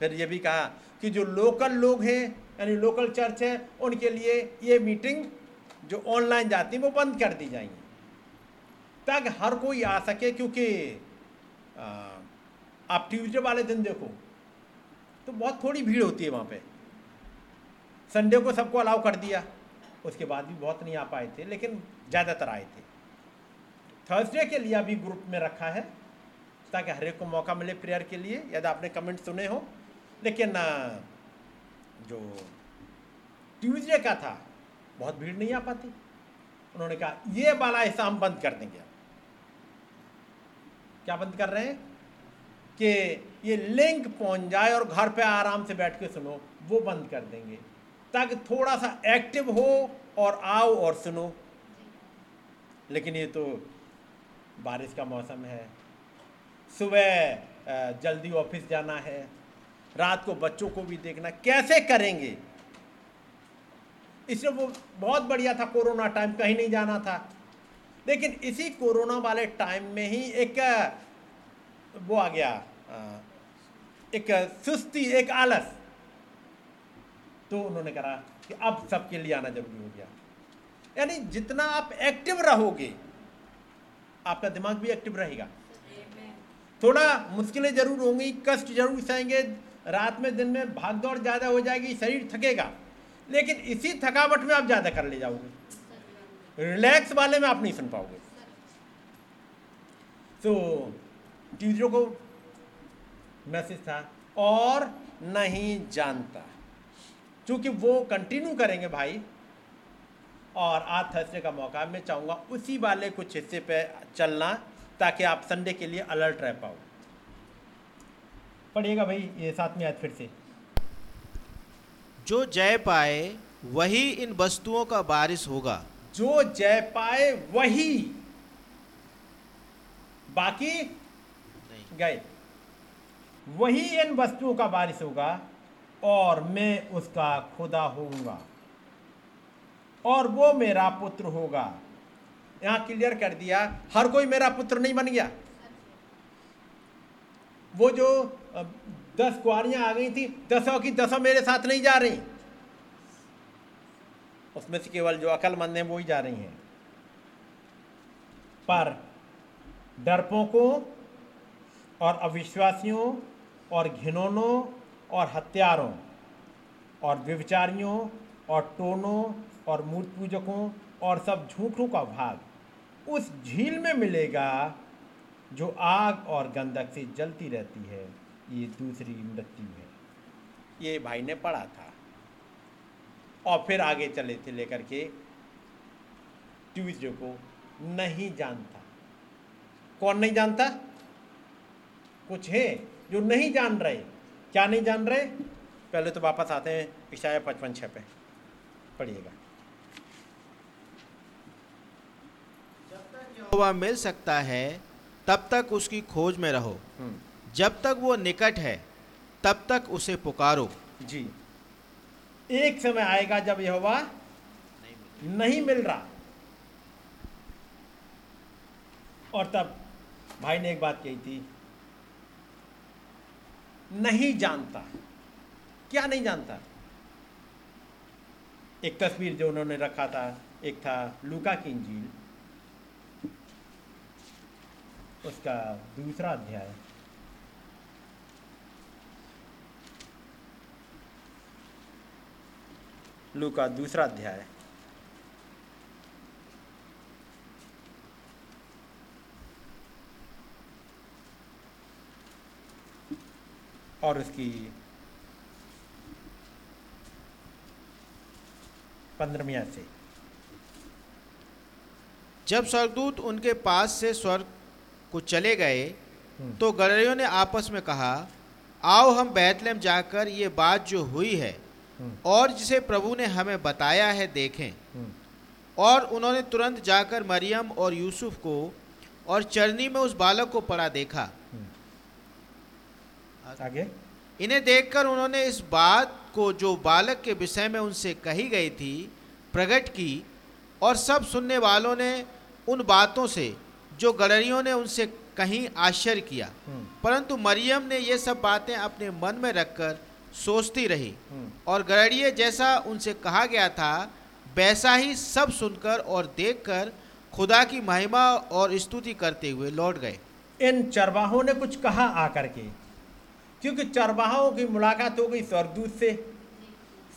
[SPEAKER 2] फिर ये भी कहा कि जो लोकल लोग हैं, यानी लोकल चर्च है, उनके लिए ये मीटिंग जो ऑनलाइन जाती है, वो बंद कर दी जाएँगी। ताकि हर कोई आ सके क्योंकि आप ट्यूजडे वाले दिन देखो तो बहुत थोड़ी भीड़ होती है वहाँ पे। संडे को सबको अलाउ कर दिया, उसके बाद भी बहुत नहीं आ पाए थे, लेकिन ज़्यादातर आए थे। थर्सडे के लिए अभी ग्रुप में रखा है, ताकि हर एक को मौका मिले प्रेयर के लिए, यदि आपने कमेंट सुने हो। लेकिन जो ट्यूजडे का था, बहुत भीड़ नहीं आ पाती। उन्होंने कहा, ये वाला हिस्सा हम बंद कर देंगे क्या बंद कर रहे हैं? कि ये लिंक पहुँच जाए और घर पे आराम से बैठ के सुनो, वो बंद कर देंगे। ताकि थोड़ा सा एक्टिव हो और आओ और सुनो। लेकिन ये तो बारिश का मौसम है। सुबह जल्दी ऑफ़िस जाना है। रात को बच्चों को भी देखना। कैसे करेंगे? इसलिए वो बहुत बढ़िया था, कोरोना टाइम कहीं नहीं जाना था। लेकिन इसी कोरोना वाले टाइम में ही एक, वो आ गया एक सुस्ती, एक आलस। तो उन्होंने कहा कि अब सबके लिए आना ज़रूरी हो गया। यानी जितना आप एक्टिव रहोगे, आपका दिमाग भी एक्टिव रहेगा। थोड़ा मुश्किलें ज़रूर होंगी, कष्ट ज़रूर सहेंगे, रात में, दिन में भाग दौड़ ज़्यादा हो जाएगी, शरीर थकेगा। लेकिन इसी थकावट में आप ज़्यादा कर ले जाओगे। रिलैक्स वाले में आप नहीं सुन पाओगे। तो टीचरों को मैसेज था, और नहीं जानता। क्योंकि वो कंटिन्यू करेंगे भाई, और आज थर्सडे का मौका, मैं चाहूँगा उसी वाले कुछ हिस्से पे चलना, ताकि आप संडे के लिए अलर्ट रह पाओ। पढ़िएगा भाई, ये साथ में आज फिर से।
[SPEAKER 3] जो जय पाए, वही इन वस्तुओं का बारिश होगा।
[SPEAKER 2] जो जय पाए वही। बाकी गए। वही इन वस्तुओं का बारिश होगा और मैं उसका खुदा होऊँगा। और वो मेरा पुत्र होगा। यहाँ क्लियर कर दिया। हर कोई मेरा पुत्र नहीं बन गया। वो जो दस कुआरियाँ आ गई थी दसों की दसों मेरे साथ नहीं जा रही। उसमें से केवल जो अकलमंद हैं, वो ही जा रही हैं। पर डरपोकों और अविश्वासियों और घिनौनों और हत्यारों और व्यविचारियों और टोनों और मूर्त पूजकों और सब झूठों का भाग उस झील में मिलेगा जो आग और गंधक से जलती रहती है। ये दूसरी मृत्यु है। ये भाई ने पढ़ा था। और फिर आगे चले थे लेकर के ट्यूजडे को नहीं जानता। कौन नहीं जानता? कुछ है जो नहीं जान रहे। क्या नहीं जान रहे? पहले तो वापस आते हैं ईशाया पचपन छः पे। पढ़िएगा।
[SPEAKER 3] यहोवा मिल सकता है तब तक उसकी खोज में रहो।
[SPEAKER 2] हम्म,
[SPEAKER 3] जब तक वो निकट है तब तक उसे पुकारो।
[SPEAKER 2] जी। एक समय आएगा जब यहोवा नहीं मिल रहा। और तब भाई ने एक बात कही थी, नहीं जानता। क्या नहीं जानता? एक तस्वीर जो उन्होंने रखा था, एक था लूका की इंजील। उसका दूसरा अध्याय। लूका दूसरा अध्याय और उसकी पंद्रहवीं आयत से
[SPEAKER 3] जब स्वर्गदूत उनके पास से स्वर्ग को चले गए
[SPEAKER 2] हम्म।
[SPEAKER 3] तो गडरियों ने आपस में कहा आओ हम बैतलहम जाकर ये बात जो हुई है और जिसे प्रभु ने हमें बताया है देखें। और उन्होंने तुरंत जाकर मरियम और यूसुफ को और चरनी में उस बालक को पड़ा देखा।
[SPEAKER 2] आगे।
[SPEAKER 3] इन्हें देखकर उन्होंने इस बात को जो बालक के विषय में उनसे कही गई थी प्रकट की और सब सुनने वालों ने उन बातों से जो गडरियों ने उनसे कहीं आश्चर्य किया।
[SPEAKER 2] हम्म,
[SPEAKER 3] परंतु मरियम ने ये सब बातें अपने मन में रखकर सोचती रही।
[SPEAKER 2] हम्म,
[SPEAKER 3] और गडरिये जैसा उनसे कहा गया था वैसा ही सब सुनकर और देखकर खुदा की महिमा और स्तुति करते हुए लौट गए।
[SPEAKER 2] इन चरवाहों ने कुछ कहा आकर के क्योंकि चरवाहों की मुलाकात हो गई स्वर्गदूत से।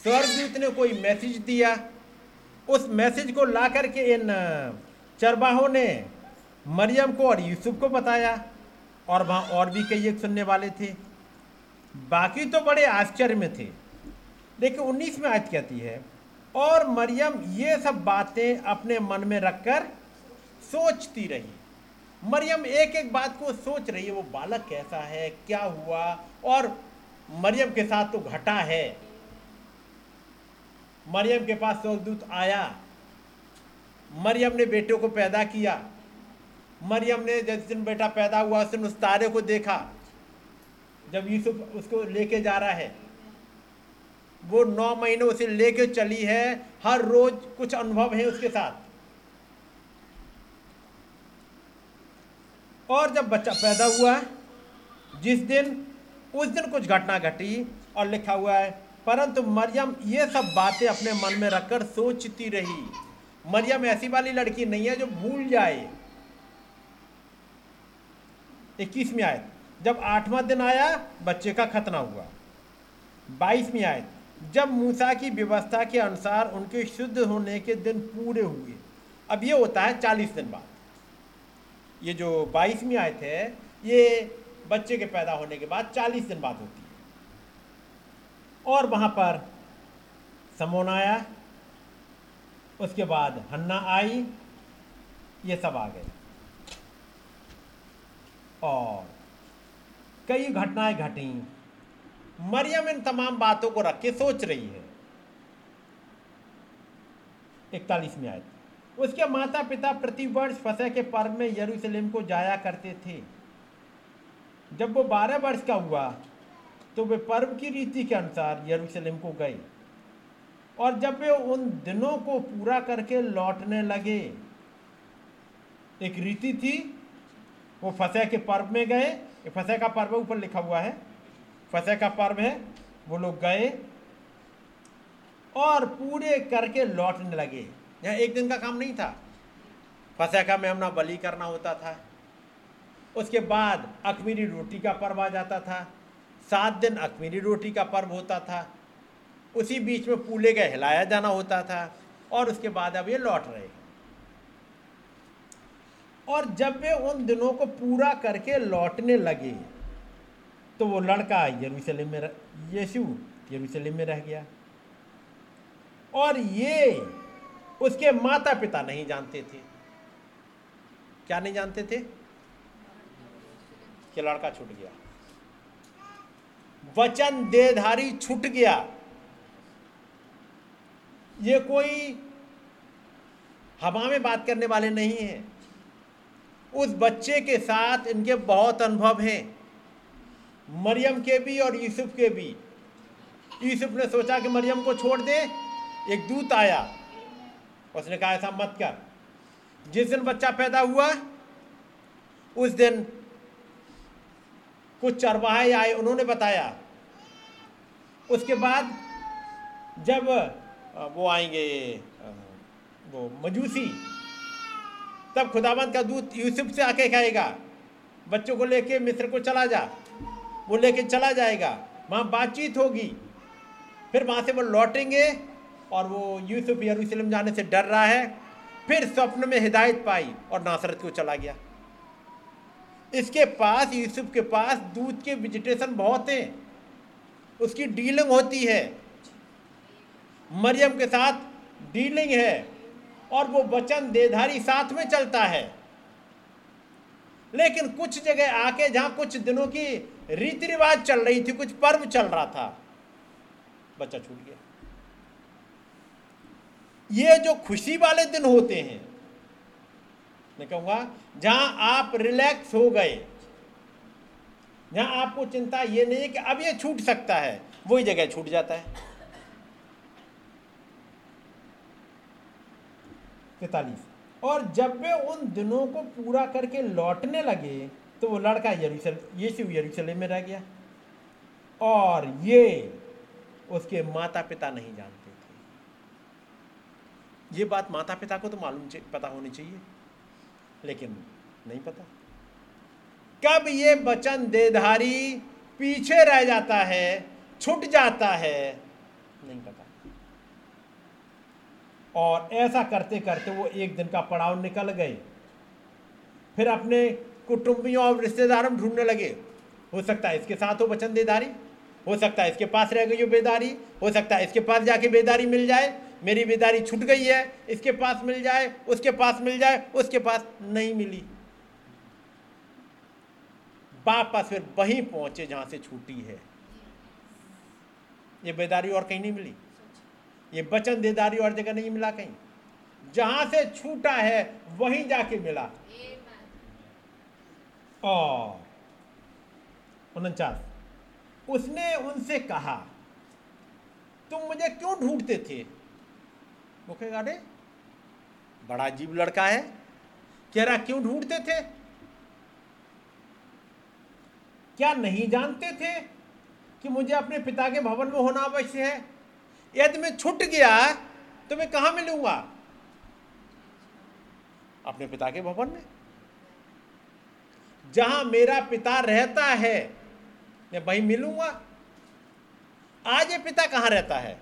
[SPEAKER 2] स्वर्गदूत ने कोई मैसेज दिया। उस मैसेज को ला करके इन चरवाहों ने मरियम को और यूसुफ को बताया और वहाँ और भी कई एक सुनने वाले थे। बाकी तो बड़े आश्चर्य में थे। लेकिन उन्नीस में आज कहती है, और मरियम ये सब बातें अपने मन में रखकर सोचती रही। मरियम एक एक बात को सोच रही है, वो बालक कैसा है, क्या हुआ? और मरियम के साथ तो घटा है। मरियम के पास स्वर्गदूत आया। मरियम ने बेटे को पैदा किया। मरियम ने जिस दिन बेटा पैदा हुआ, उस दिन उस तारे को देखा। जब यूसुफ उसको लेके जा रहा है, वो नौ महीने उसे लेके चली है, हर रोज कुछ अनुभव है उसके साथ। और जब बच्चा पैदा हुआ, जिस दिन, उस दिन कुछ घटना घटी और लिखा हुआ है, परंतु मरियम ये सब बातें अपने मन में रखकर सोचती रही। मरियम ऐसी वाली लड़की नहीं है जो भूल जाए। इक्कीसवीं आयत। जब आठवां दिन आया, बच्चे का खतना हुआ। बाईसवीं आयत, जब मूसा की व्यवस्था के अनुसार उनके शुद्ध होने के दिन पूरे हुए। अब ये होता है चालीस दिन बाद। ये जो बाईसवीं आयत है, ये बच्चे के पैदा होने के बाद चालीस दिन बाद होती है। और वहाँ पर समोन आया, उसके बाद हन्ना आई, ये सब आ गए। और कई घटनाएँ घटी। मरियम इन तमाम बातों को रख के सोच रही है। इकतालीस में आयत। उसके माता पिता प्रतिवर्ष फसह के पर्व में यरूशलेम को जाया करते थे। जब वो बारह वर्ष का हुआ तो वे पर्व की रीति के अनुसार यरूशलेम को गए और जब वे उन दिनों को पूरा करके लौटने लगे, एक रीति थी, वो फसह के पर्व में गए ये फसह का पर्व ऊपर लिखा हुआ है। फसह का पर्व है वो लोग गए और पूरे करके लौटने लगे। यहाँ एक दिन का काम नहीं था। फसह का मेमना बलि करना होता था। उसके बाद अखमीरी रोटी का पर्व आ जाता था। सात दिन अखमीरी रोटी का पर्व होता था। उसी बीच में पूले का हिलाया जाना होता था और उसके बाद अब ये लौट रहे। और जब वे उन दिनों को पूरा करके लौटने लगे तो वो लड़का यरूशलेम में रह- यीशु यरूशलेम में रह गया। और ये उसके माता पिता नहीं जानते थे। क्या नहीं जानते थे? कि लड़का छूट गया। वचन देधारी छूट गया। ये कोई हवा में बात करने वाले नहीं हैं। उस बच्चे के साथ इनके बहुत अनुभव हैं। मरियम के भी और यूसुफ के भी। यूसुफ ने सोचा कि मरियम को छोड़ दे, एक दूत आया। उसने कहा, ऐसा मत कर। जिस दिन बच्चा पैदा हुआ, उस दिन कुछ चरवाहे आए, उन्होंने बताया। उसके बाद जब वो आएँगे वो मजूसी तब खुदाबंद का दूत यूसुफ से आके कहेगा, बच्चों को लेके मिस्र को चला जा। वो लेके चला जाएगा। वहाँ बातचीत होगी। फिर वहाँ से वो लौटेंगे और वो यूसुफ यरूशलेम जाने से डर रहा है। फिर स्वप्न में हिदायत पाई और नासरत को चला गया। इसके पास, यूसुफ के पास दूध के विजिटेशन बहुत हैं। उसकी डीलिंग होती है। मरियम के साथ डीलिंग है। और वो वचन देधारी साथ में चलता है। लेकिन कुछ जगह आके जहाँ कुछ दिनों की रीति रिवाज चल रही थी, कुछ पर्व चल रहा था, बच्चा छूट गया। ये जो खुशी वाले दिन होते हैं, मैं कहूँगा, जहाँ आप रिलैक्स हो गए, जहाँ आपको चिंता ये नहीं है कि अब ये छूट सकता है, वही जगह छूट जाता है। तैतालीस और जब वे उन दिनों को पूरा करके लौटने लगे तो वो लड़का यरूशल यीशु यरूशलेम में रह गया। और ये उसके माता पिता नहीं जानते थे। ये बात माता पिता को तो मालूम पता होनी चाहिए, लेकिन नहीं पता। कब ये वचन देधारी पीछे रह जाता है, छूट जाता है, नहीं पता। और ऐसा करते करते वो एक दिन का पड़ाव निकल गए फिर अपने कुटुंबियों और रिश्तेदारों ढूँढने लगे। हो सकता है इसके साथ हो वचन देदारी हो सकता है इसके पास रह गई हो बेदारी, हो सकता है इसके पास जाके बेदारी मिल जाए, मेरी बेदारी छूट गई है, इसके पास मिल जाए, उसके पास मिल जाए, उसके पास नहीं मिली। वापस फिर वहीं पहुँचे जहाँ से छूटी है। ये बेदारी और कहीं नहीं मिली। ये बचन देदारी और जगह नहीं मिला कहीं। जहाँ से छूटा है वहीं जाके मिला। और उनचास उसने उनसे कहा तुम मुझे क्यों ढूंढते थे? वो कहेगा अरे बड़ा अजीब लड़का है। कह रहा क्यों ढूंढते थे? क्या नहीं जानते थे कि मुझे अपने पिता के भवन में होना अवश्य है? यदि मैं छूट गया तो मैं कहाँ मिलूँगा? अपने पिता के भवन में। जहाँ मेरा पिता रहता है, मैं वहीं मिलूँगा। आज ये पिता कहाँ रहता है?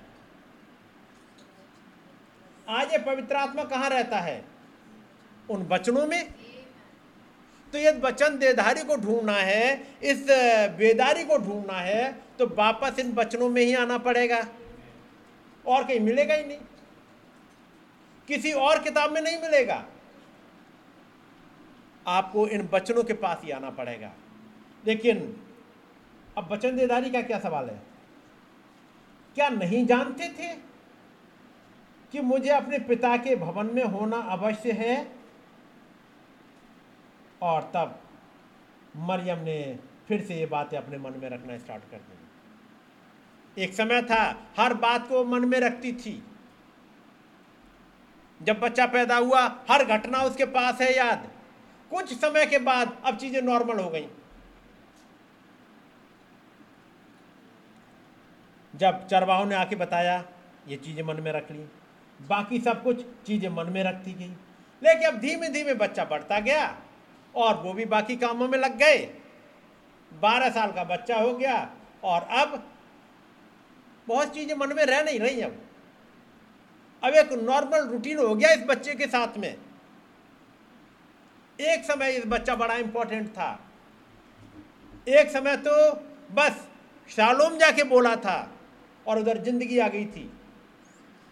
[SPEAKER 2] आज ये पवित्र आत्मा कहाँ रहता है? उन वचनों में। तो यदि वचन देधारी को ढूंढना है, इस बेदारी को ढूंढना है तो वापस इन वचनों में ही आना पड़ेगा। और कहीं मिलेगा ही नहीं। किसी और किताब में नहीं मिलेगा। आपको इन बचनों के पास ही आना पड़ेगा। लेकिन अब बचन देदारी का क्या सवाल है? क्या नहीं जानते थे कि मुझे अपने पिता के भवन में होना अवश्य है? और तब मरियम ने फिर से ये बातें अपने मन में रखना स्टार्ट कर दी। एक समय था, हर बात को मन में रखती थी। जब बच्चा पैदा हुआ, हर घटना उसके पास है याद। कुछ समय के बाद अब चीज़ें नॉर्मल हो गई। जब चरवाहों ने आके बताया, ये चीज़ें मन में रख ली। बाकी सब कुछ चीज़ें मन में रखती गई। लेकिन अब धीमे धीमे बच्चा बढ़ता गया और वो भी बाकी कामों में लग गए। बारह साल का बच्चा हो गया और अब बहुत चीज़ें मन में रह नहीं रही अब। अब एक नॉर्मल रूटीन हो गया इस बच्चे के साथ में। एक समय इस बच्चा बड़ा इंपॉर्टेंट था। एक समय तो बस शालोम जाके बोला था और उधर ज़िंदगी आ गई थी।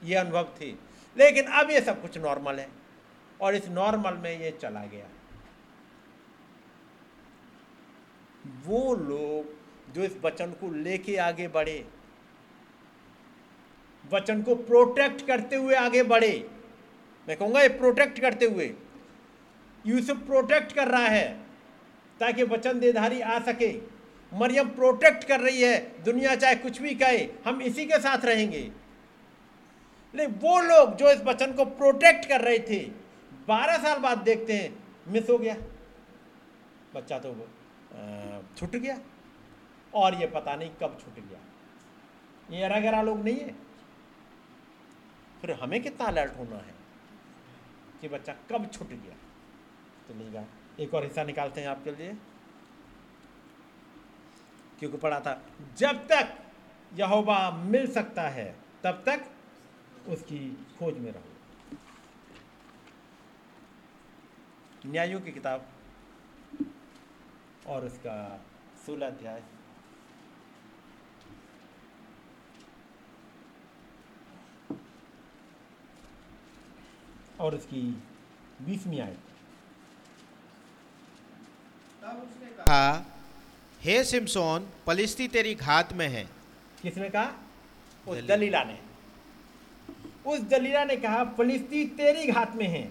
[SPEAKER 2] ये अनुभव थी। लेकिन अब ये सब कुछ नॉर्मल है और इस नॉर्मल में ये चला गया। वो लोग जो इस वचन को लेके आगे बढ़े वचन को प्रोटेक्ट करते हुए आगे बढ़े। मैं कहूँगा ये प्रोटेक्ट करते हुए। यूसुफ प्रोटेक्ट कर रहा है ताकि वचन देधारी आ सके। मरियम प्रोटेक्ट कर रही है, दुनिया चाहे कुछ भी कहे, हम इसी के साथ रहेंगे। लेकिन वो लोग जो इस वचन को प्रोटेक्ट कर रहे थे, बारह साल बाद देखते हैं मिस हो गया। बच्चा तो छूट गया। और ये पता नहीं कब छूट गया। ये अरा गरा लोग नहीं है। फिर हमें कितना अलर्ट होना है? कि बच्चा कब छूट गया? तो नहीं एक और हिस्सा निकालते हैं आपके लिए। क्योंकि पढ़ा था, जब तक यहोवा मिल सकता है, तब तक उसकी खोज में रहो। न्यायों की किताब और उसका सोलह अध्याय। और उसकी बीसवीं आयत।
[SPEAKER 3] कहा हे सिमसोन पलिस्ती तेरी घात में है।
[SPEAKER 2] किसने कहा? उस दलीला। ने। उस दलीला ने कहा फलिस्ती तेरी घात में है।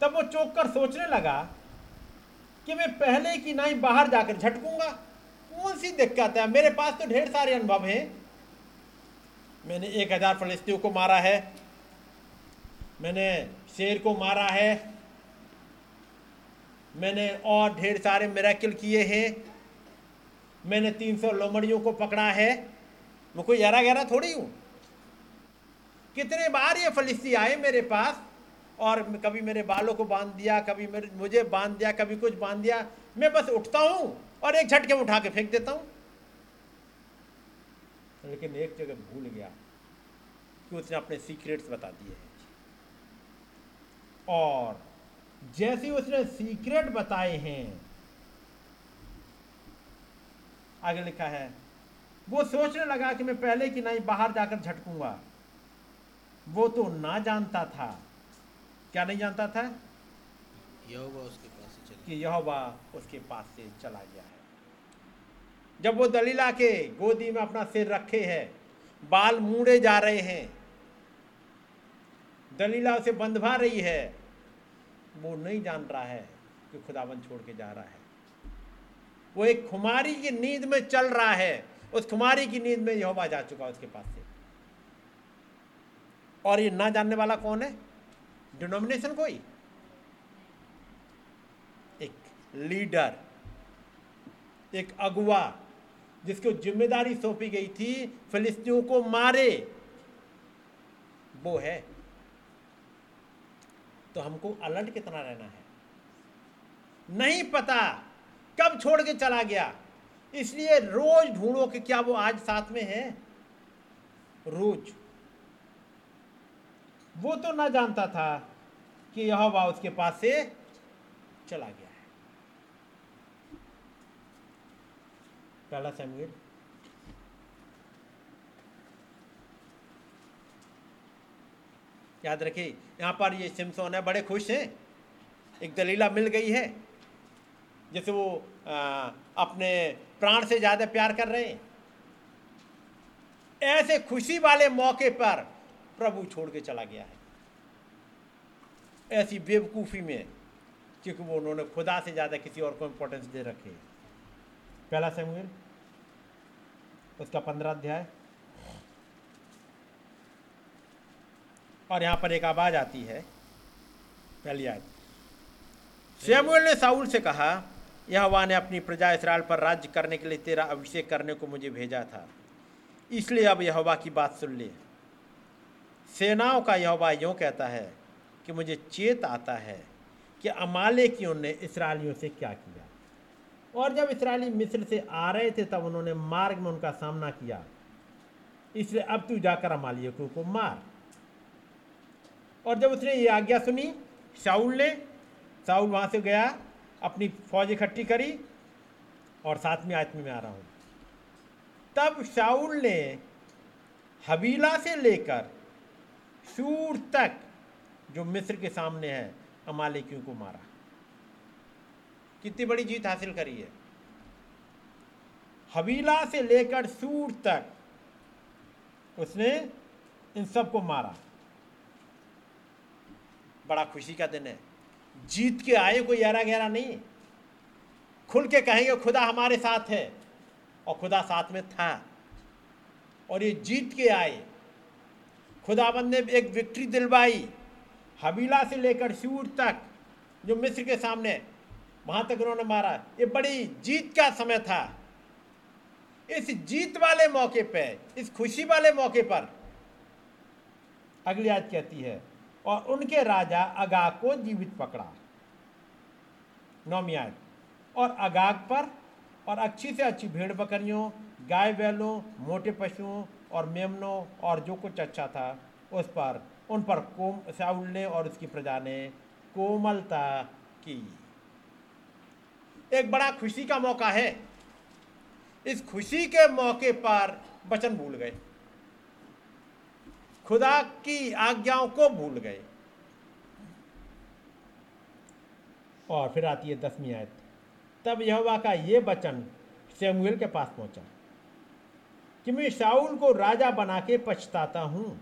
[SPEAKER 2] तब वो चौक कर सोचने लगा कि मैं पहले की ना ही बाहर जाकर झटकूँगा। कौन सी दिक्कत है? मेरे पास तो ढेर सारे अनुभव हैं। मैंने एक हज़ार फलिस्तियों को मारा है। मैंने शेर को मारा है। मैंने और ढेर सारे मेराकिल किए हैं। मैंने तीन सौ लोमड़ियों को पकड़ा है। मैं कोई यारा गहरा थोड़ी हूँ। कितने बार ये फलिस्ती आए मेरे पास और कभी मेरे बालों को बाँध दिया, कभी मेरे, मुझे बाँध दिया, कभी कुछ बाँध दिया। मैं बस उठता हूँ और एक झटके में उठा के फेंक देता हूँ। लेकिन एक जगह भूल गया कि उसने अपने सीक्रेट्स बता दिए और जैसे उसने सीक्रेट बताए हैं आगे लिखा है वो सोचने लगा कि मैं पहले की नहीं बाहर जाकर झटकूँगा। वो तो ना जानता था। क्या नहीं जानता था?
[SPEAKER 3] यहोवा उसके पास से चला
[SPEAKER 2] कि यहोवा उसके पास से चला गया है। जब वो दलीला के गोदी में अपना सिर रखे है बाल मूड़े जा रहे हैं दलीला उसे बंधवा रही है वो नहीं जान रहा है कि खुदावन छोड़ के जा रहा है। वो एक खुमारी की नींद में चल रहा है। उस खुमारी की नींद में यहोवा जा चुका उसके पास से। और ये ना जानने वाला कौन है? डिनोमिनेशन कोई? एक लीडर, एक अगुआ जिसको ज़िम्मेदारी सौंपी गई थी, फिलिस्तियों को मारे। वो है तो हमको अलर्ट कितना रहना है। नहीं पता कब छोड़ के चला गया। इसलिए रोज ढूंढो कि क्या वो आज साथ में है। रोज। वो तो ना जानता था कि यह हवा उसके पास से चला गया है। पहला सैमुएल। याद रखिए यहाँ पर ये सिमसोन है बड़े खुश हैं। एक दलीला मिल गई है जैसे वो आ, अपने प्राण से ज़्यादा प्यार कर रहे हैं। ऐसे खुशी वाले मौके पर प्रभु छोड़ के चला गया है। ऐसी बेवकूफ़ी में क्योंकि वो उन्होंने खुदा से ज़्यादा किसी और को इम्पोर्टेंस दे रखे है। पहला सैमुएल उसका पंद्रह अध्याय। और यहाँ पर एक आवाज़ आती है, पहली आज सैमुएल ने साउल से कहा यह ने अपनी प्रजा इसराइल पर राज्य करने के लिए तेरा अभिषेक करने को मुझे भेजा था। इसलिए अब यहोवा की बात सुन ले। सेनाओं का यहोवा यूँ कहता है कि मुझे चेत आता है कि अमालेकियों ने इसराइलियों से क्या किया। और जब इसराइली मिस्र से आ रहे थे, तब उन्होंने मार्ग में उनका सामना किया। इसलिए अब तू जाकर अमालियों को मार। और जब उसने ये आज्ञा सुनी शाउल ने शाउल वहाँ से गया, अपनी फौज इकट्ठी करी और साथ में आत्मी में आ रहा हूँ। तब शाउल ने हबीला से लेकर सूर तक, जो मिस्र के सामने है, अमालिकियों को मारा। कितनी बड़ी जीत हासिल करी है। हवीला से लेकर सूर तक उसने इन सबको मारा। बड़ा खुशी का दिन है। जीत के आए कोई यारा गहरा नहीं। खुल के कहेंगे, खुदा हमारे साथ है। और खुदा साथ में था। और ये जीत के आए। खुदाबंद ने एक विक्ट्री दिलवाई। हबीला से लेकर सूर तक, जो मिस्र के सामने, वहाँ तक उन्होंने मारा। ये बड़ी जीत का समय था। इस जीत वाले मौके पे, इस खुशी वाले मौके पर, अगली आज कहती है और उनके राजा अगाग को जीवित पकड़ा। नौमी और अगाग पर और अच्छी से अच्छी भेड़ बकरियों, गाय बैलों, मोटे पशुओं और मेमनों और जो कुछ अच्छा था, उस पर, उन पर कोम, साउल ने और उसकी प्रजा ने कोमलता की। एक बड़ा खुशी का मौका है। इस खुशी के मौके पर वचन भूल गए। खुदा की आज्ञाओं को भूल गए। और फिर आती है दसवीं आयत। तब यहोवा का ये वचन सेमुएल के पास पहुँचा कि मैं शाउल को राजा बना के पछताता हूँ,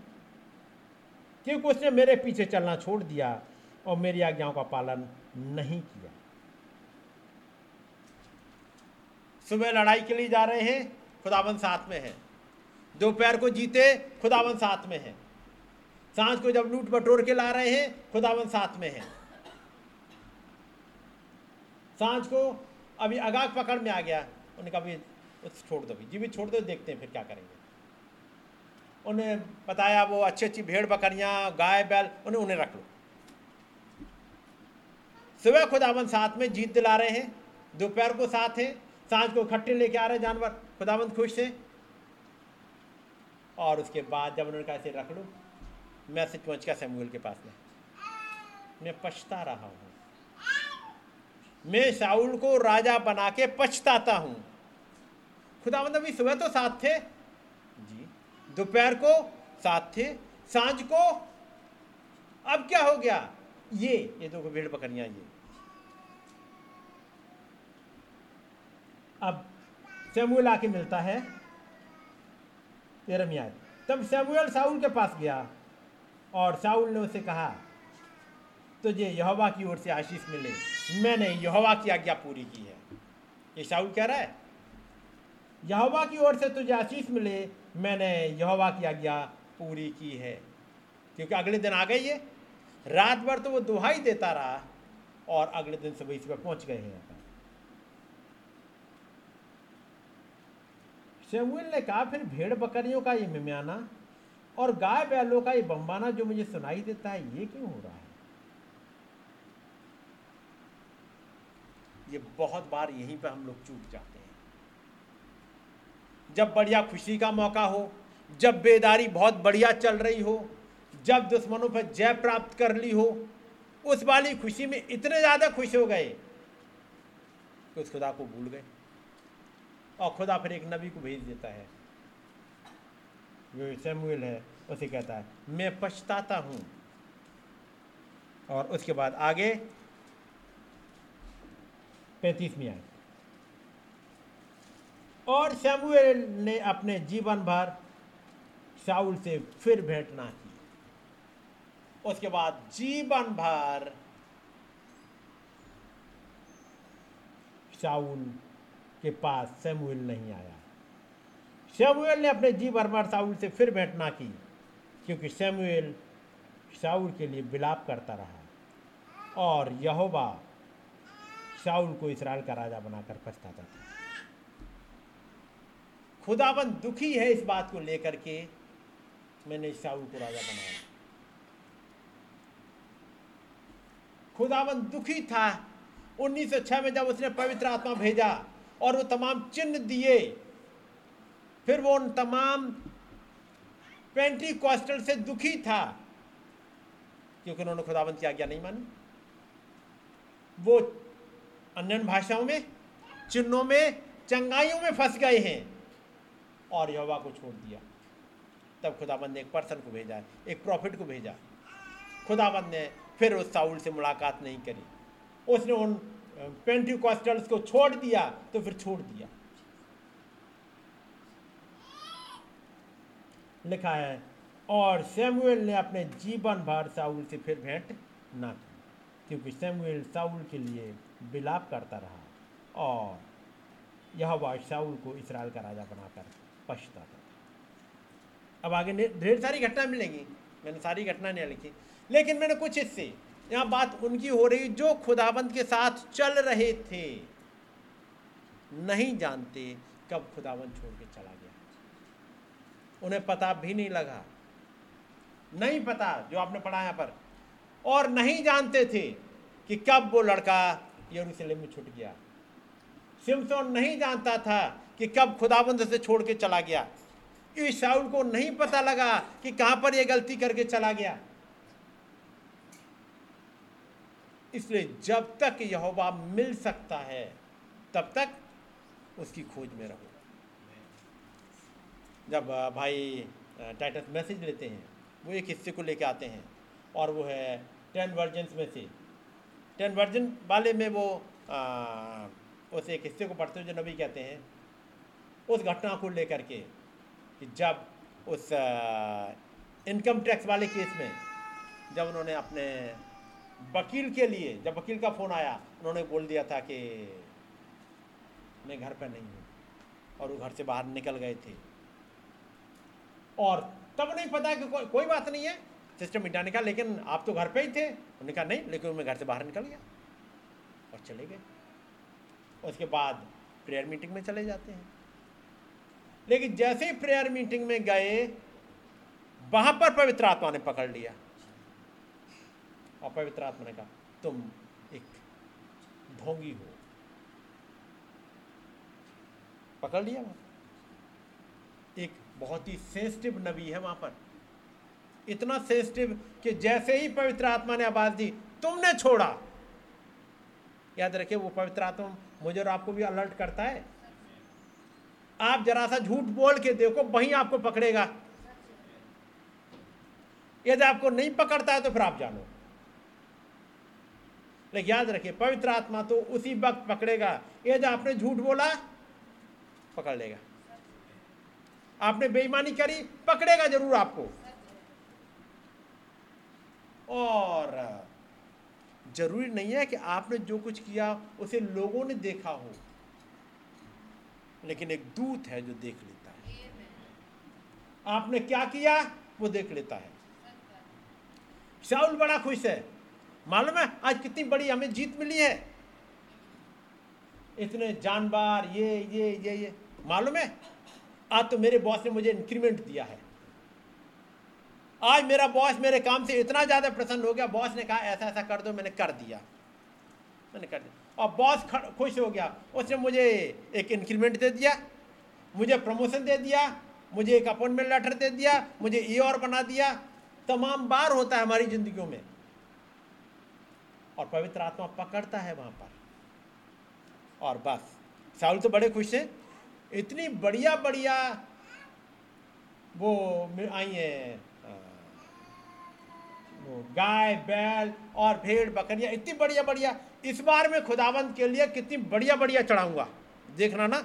[SPEAKER 2] क्योंकि उसने मेरे पीछे चलना छोड़ दिया और मेरी आज्ञाओं का पालन नहीं किया। सुबह लड़ाई के लिए जा रहे हैं, खुदाबंद साथ में है। दोपहर को जीते, खुदावन साथ में है। साँझ को जब लूट बटोर के ला रहे हैं, खुदावन साथ में है। साँझ को अभी अगाग पकड़ में आ गया उन्हें उस छोड़ दो जीवित छोड़ दो, देखते हैं फिर क्या करेंगे। उन्हें बताया वो अच्छी अच्छी भेड़ बकरियाँ, गाय, बैल, उन्हें उन्हें रख लो। सुबह खुदावन साथ में जीत दिला रहे हैं, दोपहर को साथ है, साँझ को इकट्ठे लेके आ रहे हैं जानवर खुदाबंद खुश थे और उसके बाद जब उन्होंने कहा, इसे रख लो। मैसेज पहुँच गया सैमुअल के पास में मैं पछता रहा हूँ। मैं शाउल को राजा बना के पछताता हूँ। खुदाबंद अभी सुबह तो साथ थे। जी। दोपहर को साथ थे। साँझ को। अब क्या हो गया? ये ये दो भेड़ बकरियाँ ये। अब सैमुअल आके मिलता है। यरमिया तब सैमुअल साउल के पास गया और साउल ने उसे कहा, तुझे यहोवा की ओर से आशीष मिले। मैंने यहोवा की आज्ञा पूरी की है। ये साउल कह रहा है, यहोवा की ओर से तुझे आशीष मिले, मैंने यहोवा की आज्ञा पूरी की है। क्योंकि अगले दिन आ गई है। रात भर तो वो दुहाई देता रहा और अगले दिन सुबह सुबह पहुँच गए हैं। शेमुएल ने कहा, फिर भेड़ बकरियों का ये मिम्याना और गाय बैलों का ये बम्बाना जो मुझे सुनाई देता है, ये क्यों हो रहा है? ये बहुत बार यहीं पर हम लोग चूक जाते हैं। जब बढ़िया खुशी का मौका हो, जब बेदारी बहुत बढ़िया चल रही हो, जब दुश्मनों पर जय प्राप्त कर ली हो, उस वाली खुशी में इतने ज़्यादा खुश हो गए कि उस खुदा को भूल गए। और खुदा फिर एक नबी को भेज देता है। जो सैमुएल है, उसे कहता है, मैं पछताता हूँ। और उसके बाद आगे, पैंतीसवीं आए और सैमुएल ने अपने जीवन भर शाउल से फिर भेंट ना की। उसके बाद जीवन भर शाउल के पास सैमुएल नहीं आया। सैमुएल ने अपने जीवन भर शाउल से फिर भेंट ना की, क्योंकि सैमुएल शाउल के लिए विलाप करता रहा और यहोवा शाउल को इसराइल का राजा बनाकर पछताता था। खुदाबंद दुखी है इस बात को लेकर के मैंने शाउल को राजा बनाया। खुदाबंद दुखी था। 1906 में जब उसने पवित्र आत्मा भेजा और वो तमाम चिन्ह दिए। फिर वो उन तमाम पेंटी कॉस्टल से दुखी था, क्योंकि उन्होंने खुदाबंद की आज्ञा नहीं मानी। वो अन्य भाषाओं में, चिन्हों में, चंगाइयों में फंस गए हैं और यहोवा को छोड़ दिया। तब खुदाबंद ने एक पर्सन को भेजा, एक प्रॉफिट को भेजा। खुदाबंद ने फिर उस साउल से मुलाकात नहीं करी। उसने उन पेंटिकॉस्टल्स को छोड़ दिया तो फिर छोड़ दिया। लिखा है, और सैमुएल ने अपने जीवन भर साउल से फिर भेंट ना की, क्योंकि सैमुएल साउल के लिए विलाप करता रहा, और यह वह साउल को इसराइल का राजा बनाकर पछताता था। अब आगे ढेर सारी घटना मिलेंगी, मैंने सारी घटना नहीं लिखी, लेकिन मैंने कुछ हिस्से यहाँ बात उनकी हो रही जो खुदाबंद के साथ चल रहे थे। नहीं जानते कब खुदाबंद छोड़ के चला गया। उन्हें पता भी नहीं लगा। नहीं पता जो आपने पढ़ा यहाँ पर। और नहीं जानते थे कि कब वो लड़का यरूशलेम में छुट गया। सिमसोन नहीं जानता था कि कब खुदाबंद से छोड़ के चला गया। कि शाउल को नहीं पता लगा कि कहाँ पर ये गलती करके चला गया। इसलिए जब तक यहोवा मिल सकता है तब तक उसकी खोज में रहो। जब भाई टाइटस मैसेज लेते हैं वो एक हिस्से को लेके आते हैं और वो है टेन वर्जन्स में से। टेन वर्जन वाले में वो आ, उस एक हिस्से को पढ़ते जो नबी कहते हैं उस घटना को लेकर के कि जब उस इनकम टैक्स वाले केस में जब उन्होंने अपने वकील के लिए जब वकील का फ़ोन आया उन्होंने बोल दिया था कि मैं घर पर नहीं हूँ और वो घर से बाहर निकल गए थे। और तब नहीं पता कि को, कोई बात नहीं है सिस्टम मिटाने का लेकिन आप तो घर पे ही थे। उन्होंने कहा नहीं लेकिन मैं घर से बाहर निकल गया और चले गए। उसके बाद प्रेयर मीटिंग में चले जाते हैं। लेकिन जैसे ही प्रेयर मीटिंग में गए वहाँ पर पवित्र आत्मा ने पकड़ लिया। और पवित्र आत्मा ने कहा, तुम एक ढोंगी हो। पकड़ लिया वहाँ। एक बहुत ही सेंसिटिव नबी है वहाँ पर। इतना सेंसिटिव कि जैसे ही पवित्र आत्मा ने आवाज़ दी, तुमने छोड़ा। याद रखिए, वो पवित्र आत्मा मुझे और आपको भी अलर्ट करता है। आप जरा सा झूठ बोल के देखो, वहीं आपको पकड़ेगा। यदि आपको नहीं पकड़ता है तो फिर आप जानो। लेकिन याद रखिए, पवित्र आत्मा तो उसी वक्त पकड़ेगा। यदि आपने झूठ बोला, पकड़ लेगा। आपने बेईमानी करी, पकड़ेगा ज़रूर आपको। और ज़रूरी नहीं है कि आपने जो कुछ किया, उसे लोगों ने देखा हो, लेकिन एक दूत है जो देख लेता है। आपने क्या किया, वो देख लेता है। शाउल बड़ा खुश है। मालूम है? आज कितनी बड़ी हमें जीत मिली है। इतने जानवर ये ये ये ये। मालूम है? आज तो मेरे बॉस ने मुझे इंक्रीमेंट दिया है। आज मेरा बॉस मेरे काम से इतना ज़्यादा प्रसन्न हो गया बॉस ने कहा, ऐसा ऐसा कर दो, मैंने कर दिया। मैंने कर दिया। और बॉस खुश हो गया। उसने मुझे एक इंक्रीमेंट दे दिया, मुझे प्रमोशन दे दिया, मुझे एक अपॉइंटमेंट लेटर दे दिया, मुझे ये और बना दिया। तमाम बार होता है हमारी जिंदगियों में। और पवित्र आत्मा पकड़ता है वहाँ पर। और बस। साउल तो बड़े खुश हैं। इतनी बढ़िया बढ़िया वो आई है गाय, बैल और भेड़, बकरियाँ, इतनी बढ़िया बढ़िया इस बार मैं खुदावंत के लिए कितनी बढ़िया बढ़िया चढ़ाऊँगा। देखना ना।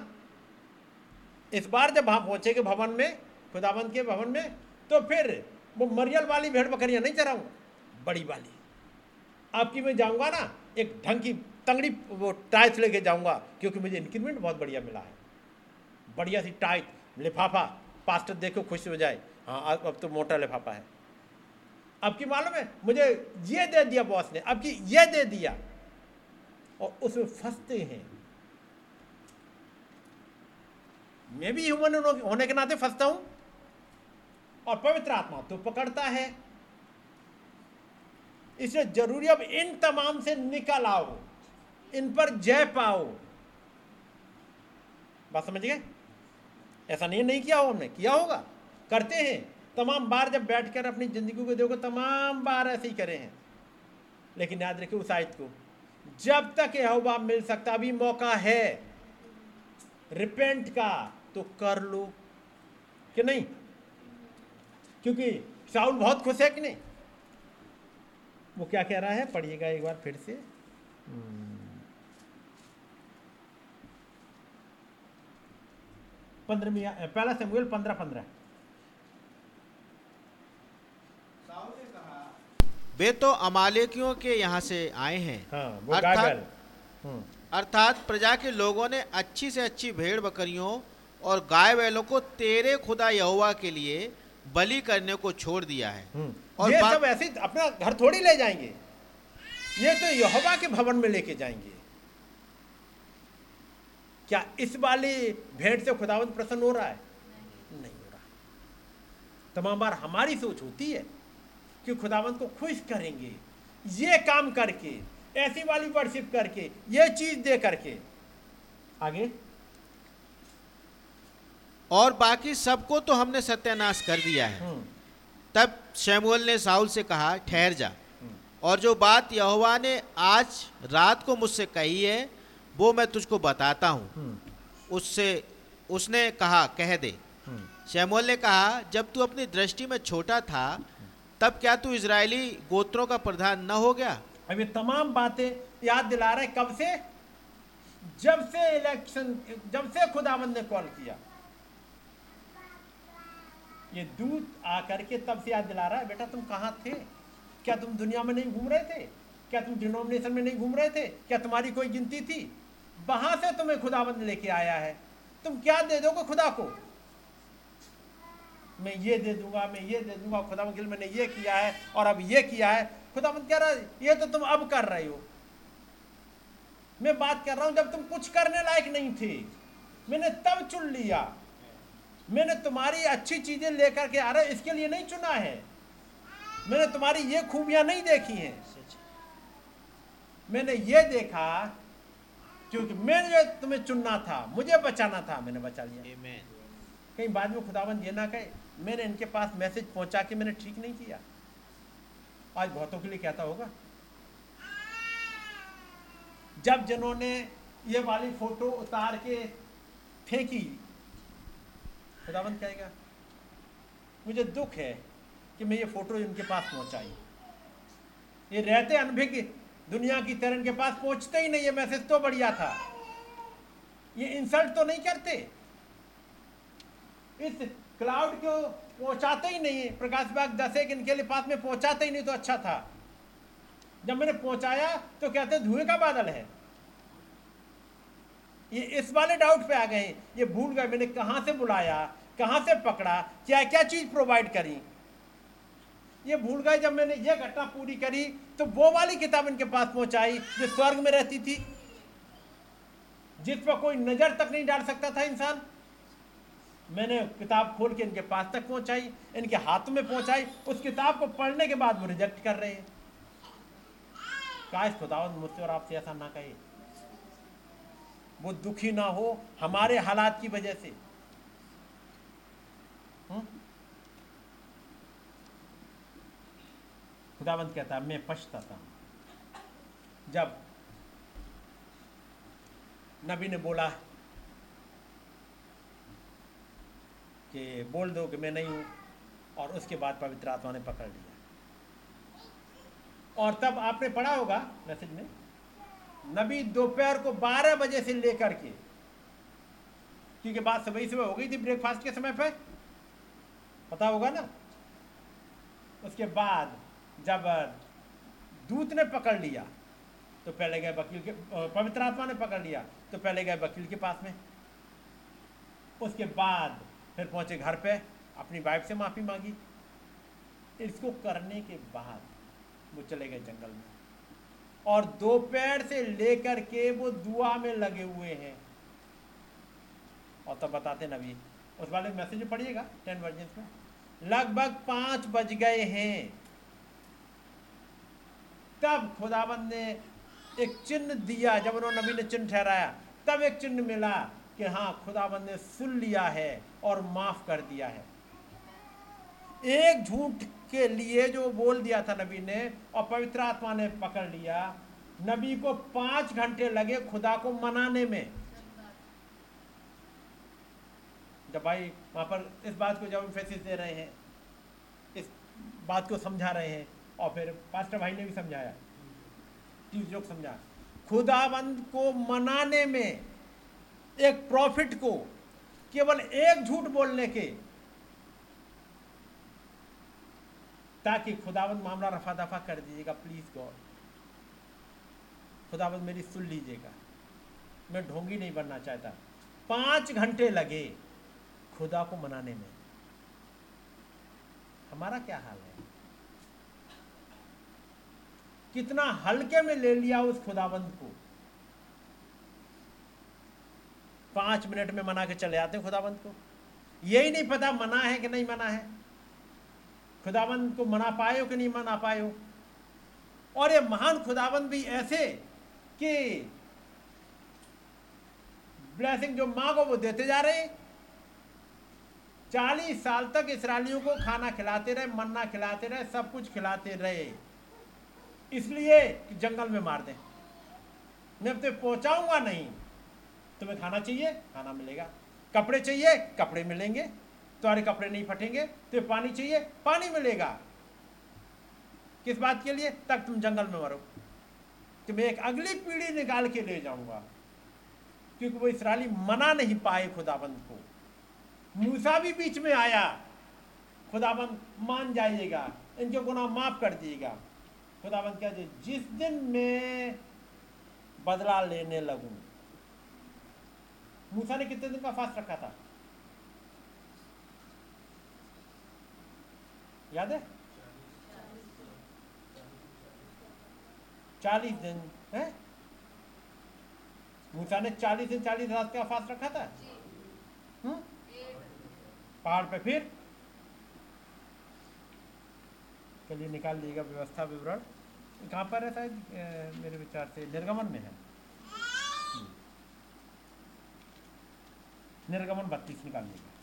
[SPEAKER 2] इस बार जब वहाँ पहुँचेंगे भवन में, खुदावंत के भवन में तो फिर वो मरियल वाली भेड़ बकरियाँ नहीं चढ़ाऊँगा बड़ी वाली। आपकी मैं जाऊँगा ना, एक ढंग की तंगड़ी, वो टाइट लेके जाऊँगा, क्योंकि मुझे इंक्रीमेंट बहुत बढ़िया मिला है। बढ़िया सी टाइट लिफाफा पास्टर देखो खुश हो जाए। हाँ अब तो मोटा लिफाफा है। अब की मालूम है, मुझे ये दे दिया बॉस ने अब की ये दे दिया। और उसमें फंसते हैं। मैं भी ह्यूमन होने के नाते फंसता हूँ। और पवित्र आत्मा तो पकड़ता है। इसलिए ज़रूरी अब इन तमाम से निकल आओ, इन पर जय पाओ। बात समझ गए? ऐसा नहीं नहीं किया हो हमने, किया होगा। करते हैं। तमाम बार जब बैठकर अपनी ज़िंदगी को देखो, तमाम बार ऐसे ही करे हैं। लेकिन याद रखिए उस आयत को, जब तक यह यहोवा मिल सकता, अभी मौका है। रिपेंट का तो कर लो। कि नहीं? क्योंकि शाउल बहुत खुश है कि नहीं? वो क्या कह रहा है? पढ़िएगा एक बार फिर से। हम्म। पंद्रह पहला सैमुअल पंद्रह पंद्रह।
[SPEAKER 3] वे तो अमालेकियों के यहाँ से आए हैं।
[SPEAKER 2] हाँ,
[SPEAKER 3] अर्थात
[SPEAKER 2] हम्म।
[SPEAKER 3] अर्थात प्रजा के लोगों ने अच्छी से अच्छी भेड़ बकरियों और गाय बैलों को तेरे खुदा यहुआ के लिए बलि करने को छोड़ दिया है।
[SPEAKER 2] हम्म।
[SPEAKER 3] और
[SPEAKER 2] ये सब ऐसे अपना घर थोड़ी ले जाएँगे। ये तो यहोवा के भवन में लेके जाएँगे। क्या इस वाली भेंट से खुदावंत प्रसन्न हो रहा है? नहीं हो रहा। तमाम बार हमारी सोच होती है कि खुदावंत को खुश करेंगे ये काम करके ऐसी वाली वर्शिप करके ये चीज़ दे करके। आगे।
[SPEAKER 3] और बाकी सबको तो हमने सत्यानाश कर दिया है।
[SPEAKER 2] हम्म,
[SPEAKER 3] तब शैमुअल ने साउल से कहा, ठहर जा। और जो बात यहोवा ने आज रात को मुझसे कही है, वो मैं तुझको बताता हूँ। उससे, उसने कहा, कह दे। शैमुअल ने कहा, जब तू अपनी दृष्टि में छोटा था, तब क्या तू इज़राइली गोत्रों का प्रधान न हो गया?
[SPEAKER 2] अब ये तमाम बातें याद दिला रहे कब से? जब से इलेक्शन जब से खुदावंद ने कॉल किया। ये दूत आकर के तब से याद दिला रहा है, बेटा तुम कहाँ थे? क्या तुम दुनिया में नहीं घूम रहे थे? क्या तुम डिनोमिनेशन में नहीं घूम रहे थे? क्या तुम्हारी कोई गिनती थी? वहाँ से तुम्हें खुदाबंद लेके आया है। तुम क्या दे दोगे खुदा को? मैं ये दे दूँगा, मैं ये दे दूँगा खुदा गिल मैंने ये किया है और अब ये किया है। खुदा कह रहा है, ये तो तुम अब कर रहे हो। मैं बात कर रहा हूँ जब तुम कुछ करने लायक नहीं थे। मैंने तब चुन लिया। मैंने तुम्हारी अच्छी चीज़ें लेकर के आ रहा इसके लिए नहीं चुना है। मैंने तुम्हारी ये खूबियाँ नहीं देखी हैं। मैंने ये देखा क्योंकि मैंने जो तुम्हें चुनना था मुझे बचाना था मैंने बचा लिया। कहीं बाद में खुदाबंद ये ना कहे मैंने इनके पास मैसेज पहुँचा के मैंने ठीक नहीं किया। आज बहुतों के लिए कहता होगा। जब जिन्होंने ये वाली फ़ोटो उतार के फेंकी खुदाबंद कहेगा, मुझे दुख है कि मैं ये फ़ोटो इनके पास पहुंचाई। ये रहते अनभिज्ञ दुनिया की तरह इनके पास पहुँचते ही नहीं, ये मैसेज तो बढ़िया था। ये इंसल्ट तो नहीं करते। इस क्लाउड को पहुंचाते ही नहीं, प्रकाश बाग दस एक इनके लिए पास में पहुंचाते ही नहीं तो अच्छा था। जब मैंने पहुँचाया तो कहते धुएँ का बादल है। ये इस वाले डाउट पे आ गए। ये भूल गए, मैंने कहाँ से बुलाया, कहाँ से पकड़ा क्या क्या चीज़ प्रोवाइड करी? ये भूल गए, जब मैंने ये घटना पूरी करी तो वो वाली किताब इनके पास पहुंचाई, जो स्वर्ग में रहती थी। जिस पर कोई नज़र तक नहीं डाल सकता था इंसान। मैंने किताब खोल के इनके पास तक पहुंचाई, इनके हाथ में पहुंचाई। उस किताब को पढ़ने के बाद वो रिजेक्ट कर रहे हैं। काश खुदावंद मुझसे और आपसे ऐसा ना कहे। वो दुखी ना हो हमारे हालात की वजह से। हम्म? खुदावंत कहता मैं पछताता हूँ। जब नबी ने बोला कि बोल दो कि मैं नहीं हूँ, और उसके बाद पवित्र आत्मा ने पकड़ लिया। और तब आपने पढ़ा होगा मैसेज में नबी दोपहर को 12 बजे से लेकर के, क्योंकि बात सुबह सुबह हो गई थी ब्रेकफास्ट के समय पे, पता होगा ना? उसके बाद जब दूत ने पकड़ लिया तो पहले गए वकील के पवित्र आत्मा ने पकड़ लिया तो पहले गए वकील के पास में। उसके बाद फिर पहुँचे घर पे, अपनी वाइफ से माफ़ी मांगी। इसको करने के बाद वो चले गए जंगल में। और दोपहर से लेकर के वो दुआ में लगे हुए हैं। और तब बताते नबी, उस वाले मैसेज पढ़िएगा टेन वर्जन में। लगभग पाँच बज गए हैं। तब खुदाबंद ने एक चिन्ह दिया, जब उन्होंने नबी ने चिन्ह ठहराया, तब एक चिन्ह मिला कि हाँ खुदाबंद ने सुन लिया है और माफ़ कर दिया है। एक झूठ के लिए जो बोल दिया था नबी ने, और पवित्र आत्मा ने पकड़ लिया। नबी को पाँच घंटे लगे खुदा को मनाने में। जब भाई वहाँ पर इस बात को जब इम्फेसिस दे रहे हैं, इस बात को समझा रहे हैं, और फिर पास्टर भाई ने भी समझाया, तीस लोग समझा। खुदाबंद को मनाने में एक प्रॉफिट को केवल एक झूठ बोलने के ताकि खुदावंद मामला रफा दफ़ा कर दीजिएगा प्लीज़ गॉड खुदावंद मेरी सुन लीजिएगा। मैं ढोंगी नहीं बनना चाहता। पाँच घंटे लगे खुदा को मनाने में। हमारा क्या हाल है? कितना हल्के में ले लिया उस खुदाबंद को। पाँच मिनट में मना के चले आते हैं खुदाबंद को। यही नहीं पता मना है कि नहीं मना है। खुदाबंद को मना पाए हो कि नहीं मना पाए हो? और ये महान खुदाबंद भी ऐसे कि ब्लेसिंग जो माँ को वो देते जा रहे चालीस साल तक इसराइलियों को खाना खिलाते रहे, मन्ना खिलाते रहे, सब कुछ खिलाते रहे। इसलिए कि जंगल में मार दें। मैं तो पहुंचाऊँगा नहीं। तुम्हें खाना चाहिए? खाना मिलेगा। कपड़े चाहिए? कपड़े मिलेंगे। तुम्हारे कपड़े नहीं फटेंगे तुम्हें पानी चाहिए, पानी मिलेगा। किस बात के लिए? तक तुम जंगल में मरो। तो मैं एक अगली पीढ़ी निकाल के ले जाऊँगा। क्योंकि वो इसराइली मना नहीं पाए खुदाबंद को। मूसा भी बीच में आया। खुदाबंद मान जाइएगा, इनके गुनाह माफ़ कर दिएगा। खुदाबंद क्या जिस दिन मैं बदला लेने लगूं। मूसा ने कितने दिन का फास्ट रखा था? याद है? चालीस दिन है? मूसा ने चालीस दिन चालीस रात का फास्ट रखा था? हम्म? पहाड़ पे फिर? चलिए निकाल लीजिएगा व्यवस्था विवरण। कहाँ पर रहता है मेरे विचार से निर्गमन में है। हम्म। निर्गमन बत्तीस निकाल लीजिएगा।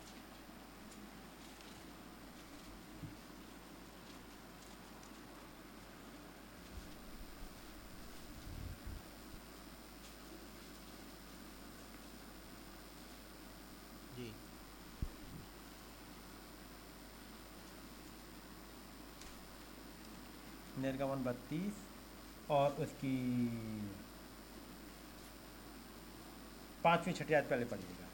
[SPEAKER 2] निर्गमन बत्तीस और उसकी पांचवी छठी आयत पहले पढ़िएगा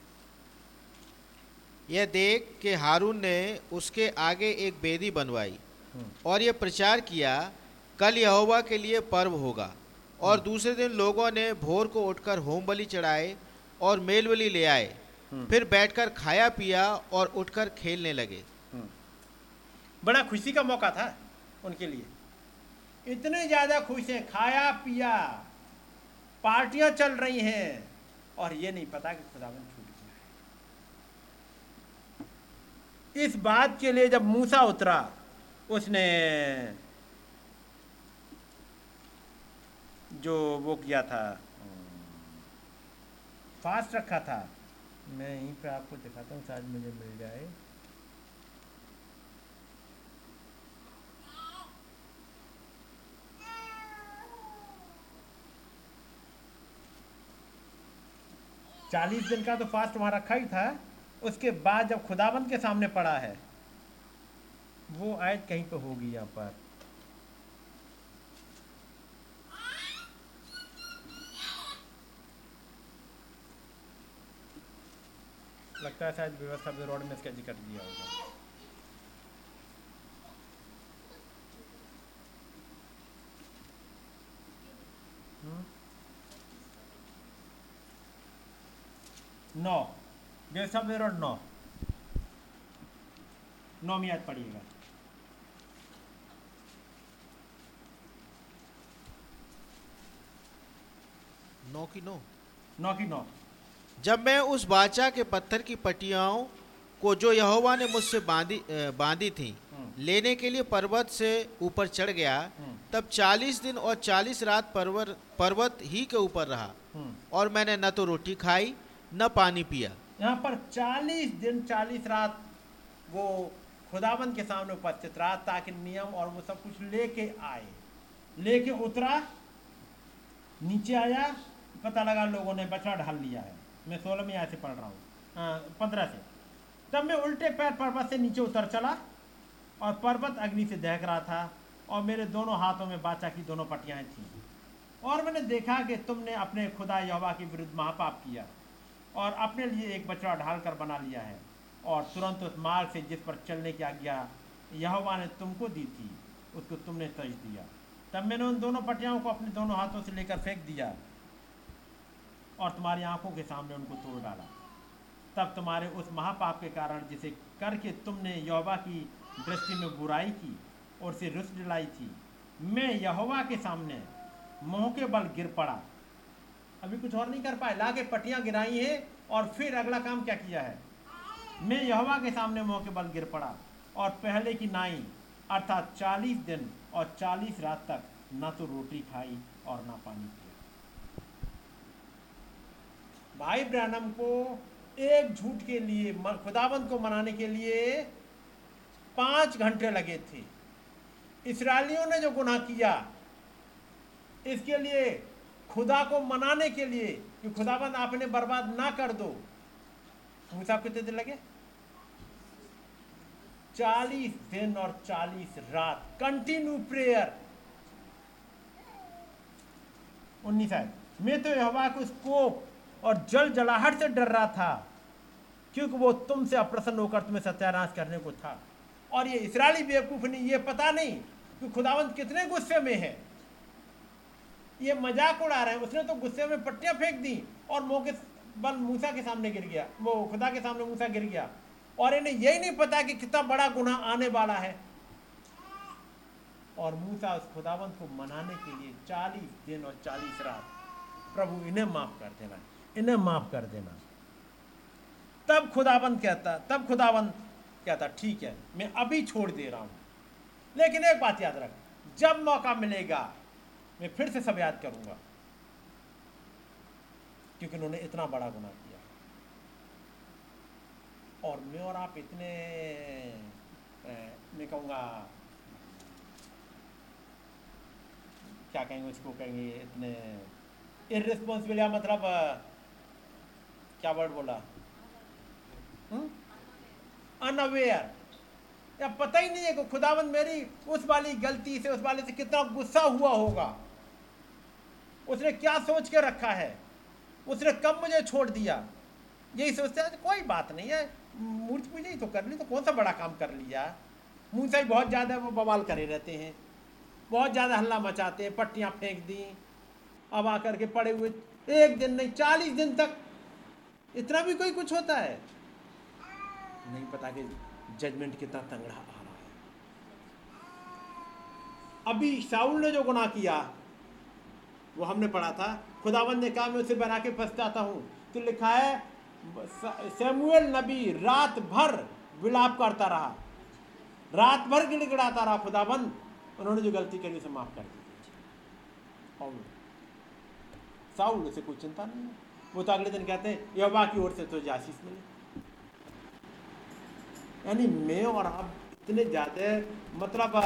[SPEAKER 3] यह देख के हारून ने उसके आगे एक बेदी बनवाई हम्म। और यह प्रचार किया कल यहोवा के लिए पर्व होगा और हम्म। दूसरे दिन लोगों ने भोर को उठकर होम बलि चढ़ाए और मेल बलि ले आए हम्म। फिर बैठकर खाया पिया और उठकर खेलने लगे
[SPEAKER 2] बड़ा खुशी का मौका था उनके लिए इतने ज़्यादा खुश हैं, खाया, पिया, पार्टियाँ चल रही हैं, और ये नहीं पता कि खुदावन छूट गया है। इस बात के लिए जब मूसा उतरा, उसने जो वो किया था, फास्ट रखा था, मैं यहीं पे आपको दिखाता हूँ, शायद मुझे मिल जाए। चालीस दिन का तो फास्ट वहाँ रखा ही था, उसके बाद जब खुदाबंद के सामने पड़ा है, वो आयत कहीं पे होगी यहाँ पर। लगता है शायद व्यवस्था रोड में इसका ज़िक्र दिया होगा। हम्म? नौ जैसा मेरा नौ नौ में याद पढ़िएगा
[SPEAKER 3] नौ की नौ
[SPEAKER 2] नौ की नौ
[SPEAKER 3] जब मैं उस बाचा के पत्थर की पटियाओं को जो यहोवा ने मुझसे बांधी बांधी थी हम्म। लेने के लिए पर्वत से ऊपर चढ़ गया हम्म। तब चालीस दिन और चालीस रात पर्वत पर्वत ही के ऊपर रहा हम्म। और मैंने न तो रोटी खाई न पानी पिया।
[SPEAKER 2] यहाँ पर चालीस दिन चालीस रात वो खुदाबंद के सामने उपस्थित रहा ताकि नियम और वो सब कुछ लेके आए। लेके उतरा नीचे आया पता लगा लोगों ने बछड़ा ढाल लिया है। मैं सोलह में ऐसे पढ़ रहा हूँ। हाँ, पंद्रह से। तब मैं उल्टे पैर पर्वत से नीचे उतर चला और पर्वत अग्नि से दहक रहा था और मेरे दोनों हाथों में बाचा की दोनों पटियाएँ थीं। और मैंने देखा कि तुमने अपने खुदा यहोवा के विरुद्ध महापाप किया। और अपने लिए एक बछड़ा ढाल कर बना लिया है और तुरंत उस मार्ग से जिस पर चलने की आज्ञा यहोवा ने तुमको दी थी, उसको तुमने तज दिया। तब मैंने उन दोनों पटियाओं को अपने दोनों हाथों से लेकर फेंक दिया और तुम्हारी आँखों के सामने उनको तोड़ डाला। तब तुम्हारे उस महापाप के कारण जिसे करके तुमने यहोवा की दृष्टि में बुराई की और उसे रुस दिलाई थी, मैं यहोवा के सामने मोह के बल गिर पड़ा। अभी कुछ और नहीं कर पाए। लाके पटियाँ गिराई हैं और फिर अगला काम क्या किया है? मैं यहोवा के सामने मोह के बल गिर पड़ा और पहले की नाई, अर्थात चालीस दिन और चालीस रात तक ना तो रोटी खाई और ना पानी पिया। भाई ब्रैनम को एक झूठ के लिए खुदाबंद को मनाने के लिए पाँच घंटे लगे थे। इसराइलियों ने जो गुनाह किया, इसके लिए खुदा को मनाने के लिए कि खुदाबंद आपने बर्बाद ना कर दो। मूसा कितने दिन लगे? चालीस दिन और चालीस रात। कंटिन्यू प्रेयर उन्नीस आए मैं तो हवा को स्कोप और जल जलाहट से डर रहा था, क्योंकि वो तुमसे अप्रसन्न होकर तुम्हें सत्यानाश करने को था। और ये इसराइली बेवकूफ़ नहीं, ये पता नहीं कि खुदावंत कितने गुस्से में है। ये मज़ाक उड़ा रहे हैं। उसने तो गुस्से में पट्टियाँ फेंक दी और मौके बल मूसा के सामने गिर गया। वो खुदा के सामने मूसा गिर गया। और इन्हें यही नहीं पता कि कितना बड़ा गुना आने वाला है। और मूसा उस खुदावंत को मनाने के लिए चालीस दिन और चालीस रात प्रभु इन्हें माफ़ कर देना, इन्हें माफ़ कर देना। तब खुदाबंद कहता, तब खुदाबंद कहता, ठीक है, मैं अभी छोड़ दे रहा हूँ। लेकिन एक बात याद रख, जब मौका मिलेगा मैं फिर से सब याद करूँगा। क्योंकि उन्होंने इतना बड़ा गुनाह किया। और मैं और आप इतने मैं कहूँगा, क्या कहेंगे उसको, कहेंगे इतने इरिस्पॉन्सिबल या मतलब क्या वर्ड बोला? Unaware hmm? या पता ही नहीं है कि खुदावंद मेरी उस वाली गलती से, उस वाले से कितना गुस्सा हुआ होगा। उसने क्या सोच के रखा है? उसने कब मुझे छोड़ दिया? यही सोचते हैं, कोई बात नहीं है। मूर्ति पूजा ही तो कर ली तो कौन सा बड़ा काम कर लिया? मुँह से बहुत ज़्यादा वो बवाल करे रहते हैं। बहुत ज़्यादा हल्ला मचाते हैं, पट्टियाँ फेंक दी। अब आकर के पड़े हुए, एक दिन नहीं, चालीस दिन तक, इतना भी कोई कुछ होता है? नहीं पता कि जजमेंट कितना तंगड़ा आ रहा है। अभी साउल ने जो गुनाह किया, वो हमने पढ़ा था। खुदावन ने कहा, मैं उसे बना के पछताता हूँ। तो लिखा है सैमुअल नबी रात भर विलाप करता रहा। रात भर गिड़गिड़ाता रहा खुदाबंद उन्होंने जो गलती करी, उसे माफ़ कर दी साउल उसे कोई चिंता नहीं है। वो तो अगले दिन कहते हैं, यहोवा की ओर से तो आशीष मिले। यानी मैं और आप इतने ज़्यादा मतलब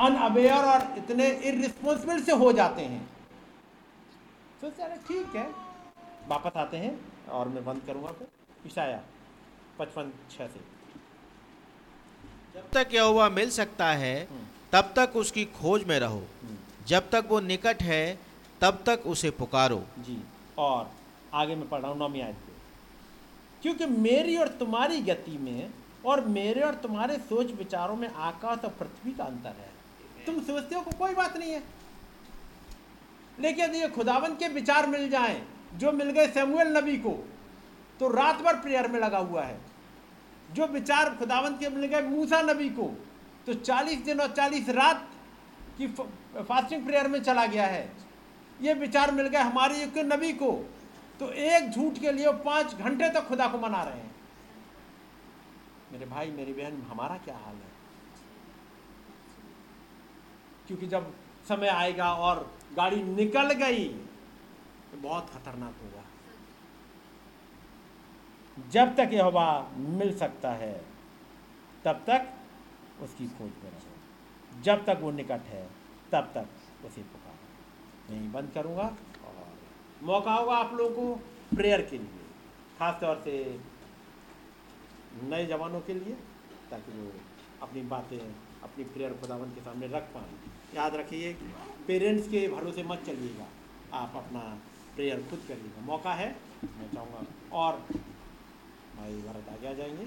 [SPEAKER 2] अनअवेयर और इतने इरिस्पॉन्सिबल से हो जाते हैं। तो ठीक है। वापस आते हैं और मैं बंद करूँगा फिर। ईशाया पचपन छः से।
[SPEAKER 3] जब तक यहोवा मिल सकता है हम्म। तब तक उसकी खोज में रहो। हम्म। जब तक वो निकट है तब तक उसे पुकारो।
[SPEAKER 2] जी और आगे मैं पढ़ रहा हूँ नौमी आयत पे। क्योंकि मेरी और तुम्हारी गति में और मेरे और तुम्हारे सोच विचारों में आकाश और पृथ्वी का अंतर है। तुम सोचते हो को कोई बात नहीं है। लेकिन यदि खुदावन के विचार मिल जाएँ जो मिल गए सैमुअल नबी को तो रात भर प्रेयर में लगा हुआ है। जो विचार खुदावंत के मिल गए मूसा नबी को तो 40 दिन और 40 रात की फास्टिंग प्रेयर में चला गया है। ये विचार मिल गए हमारे युग के नबी को तो एक झूठ के लिए पाँच घंटे तक खुदा को मना रहे हैं। मेरे भाई, मेरी बहन, हमारा क्या हाल है? क्योंकि जब समय आएगा और गाड़ी निकल गई तो बहुत खतरनाक होगा। जब तक यह हवा मिल सकता है, तब तक उसकी खोज में रहो। जब तक वो निकट है, तब तक उसे पुकार। नहीं बंद करूँगा। मौका होगा आप लोगों को प्रेयर के लिए, खास तौर से नए जवानों के लिए, ताकि वो अपनी बातें, अपनी प्रेयर खुदावन के सामने रख पाएँ। याद रखिए पेरेंट्स के भरोसे मत चलिएगा, आप अपना प्रेयर खुद करिएगा। मौका है, मैं चाहूँगा और भाई भरत आगे आ जाएँगे।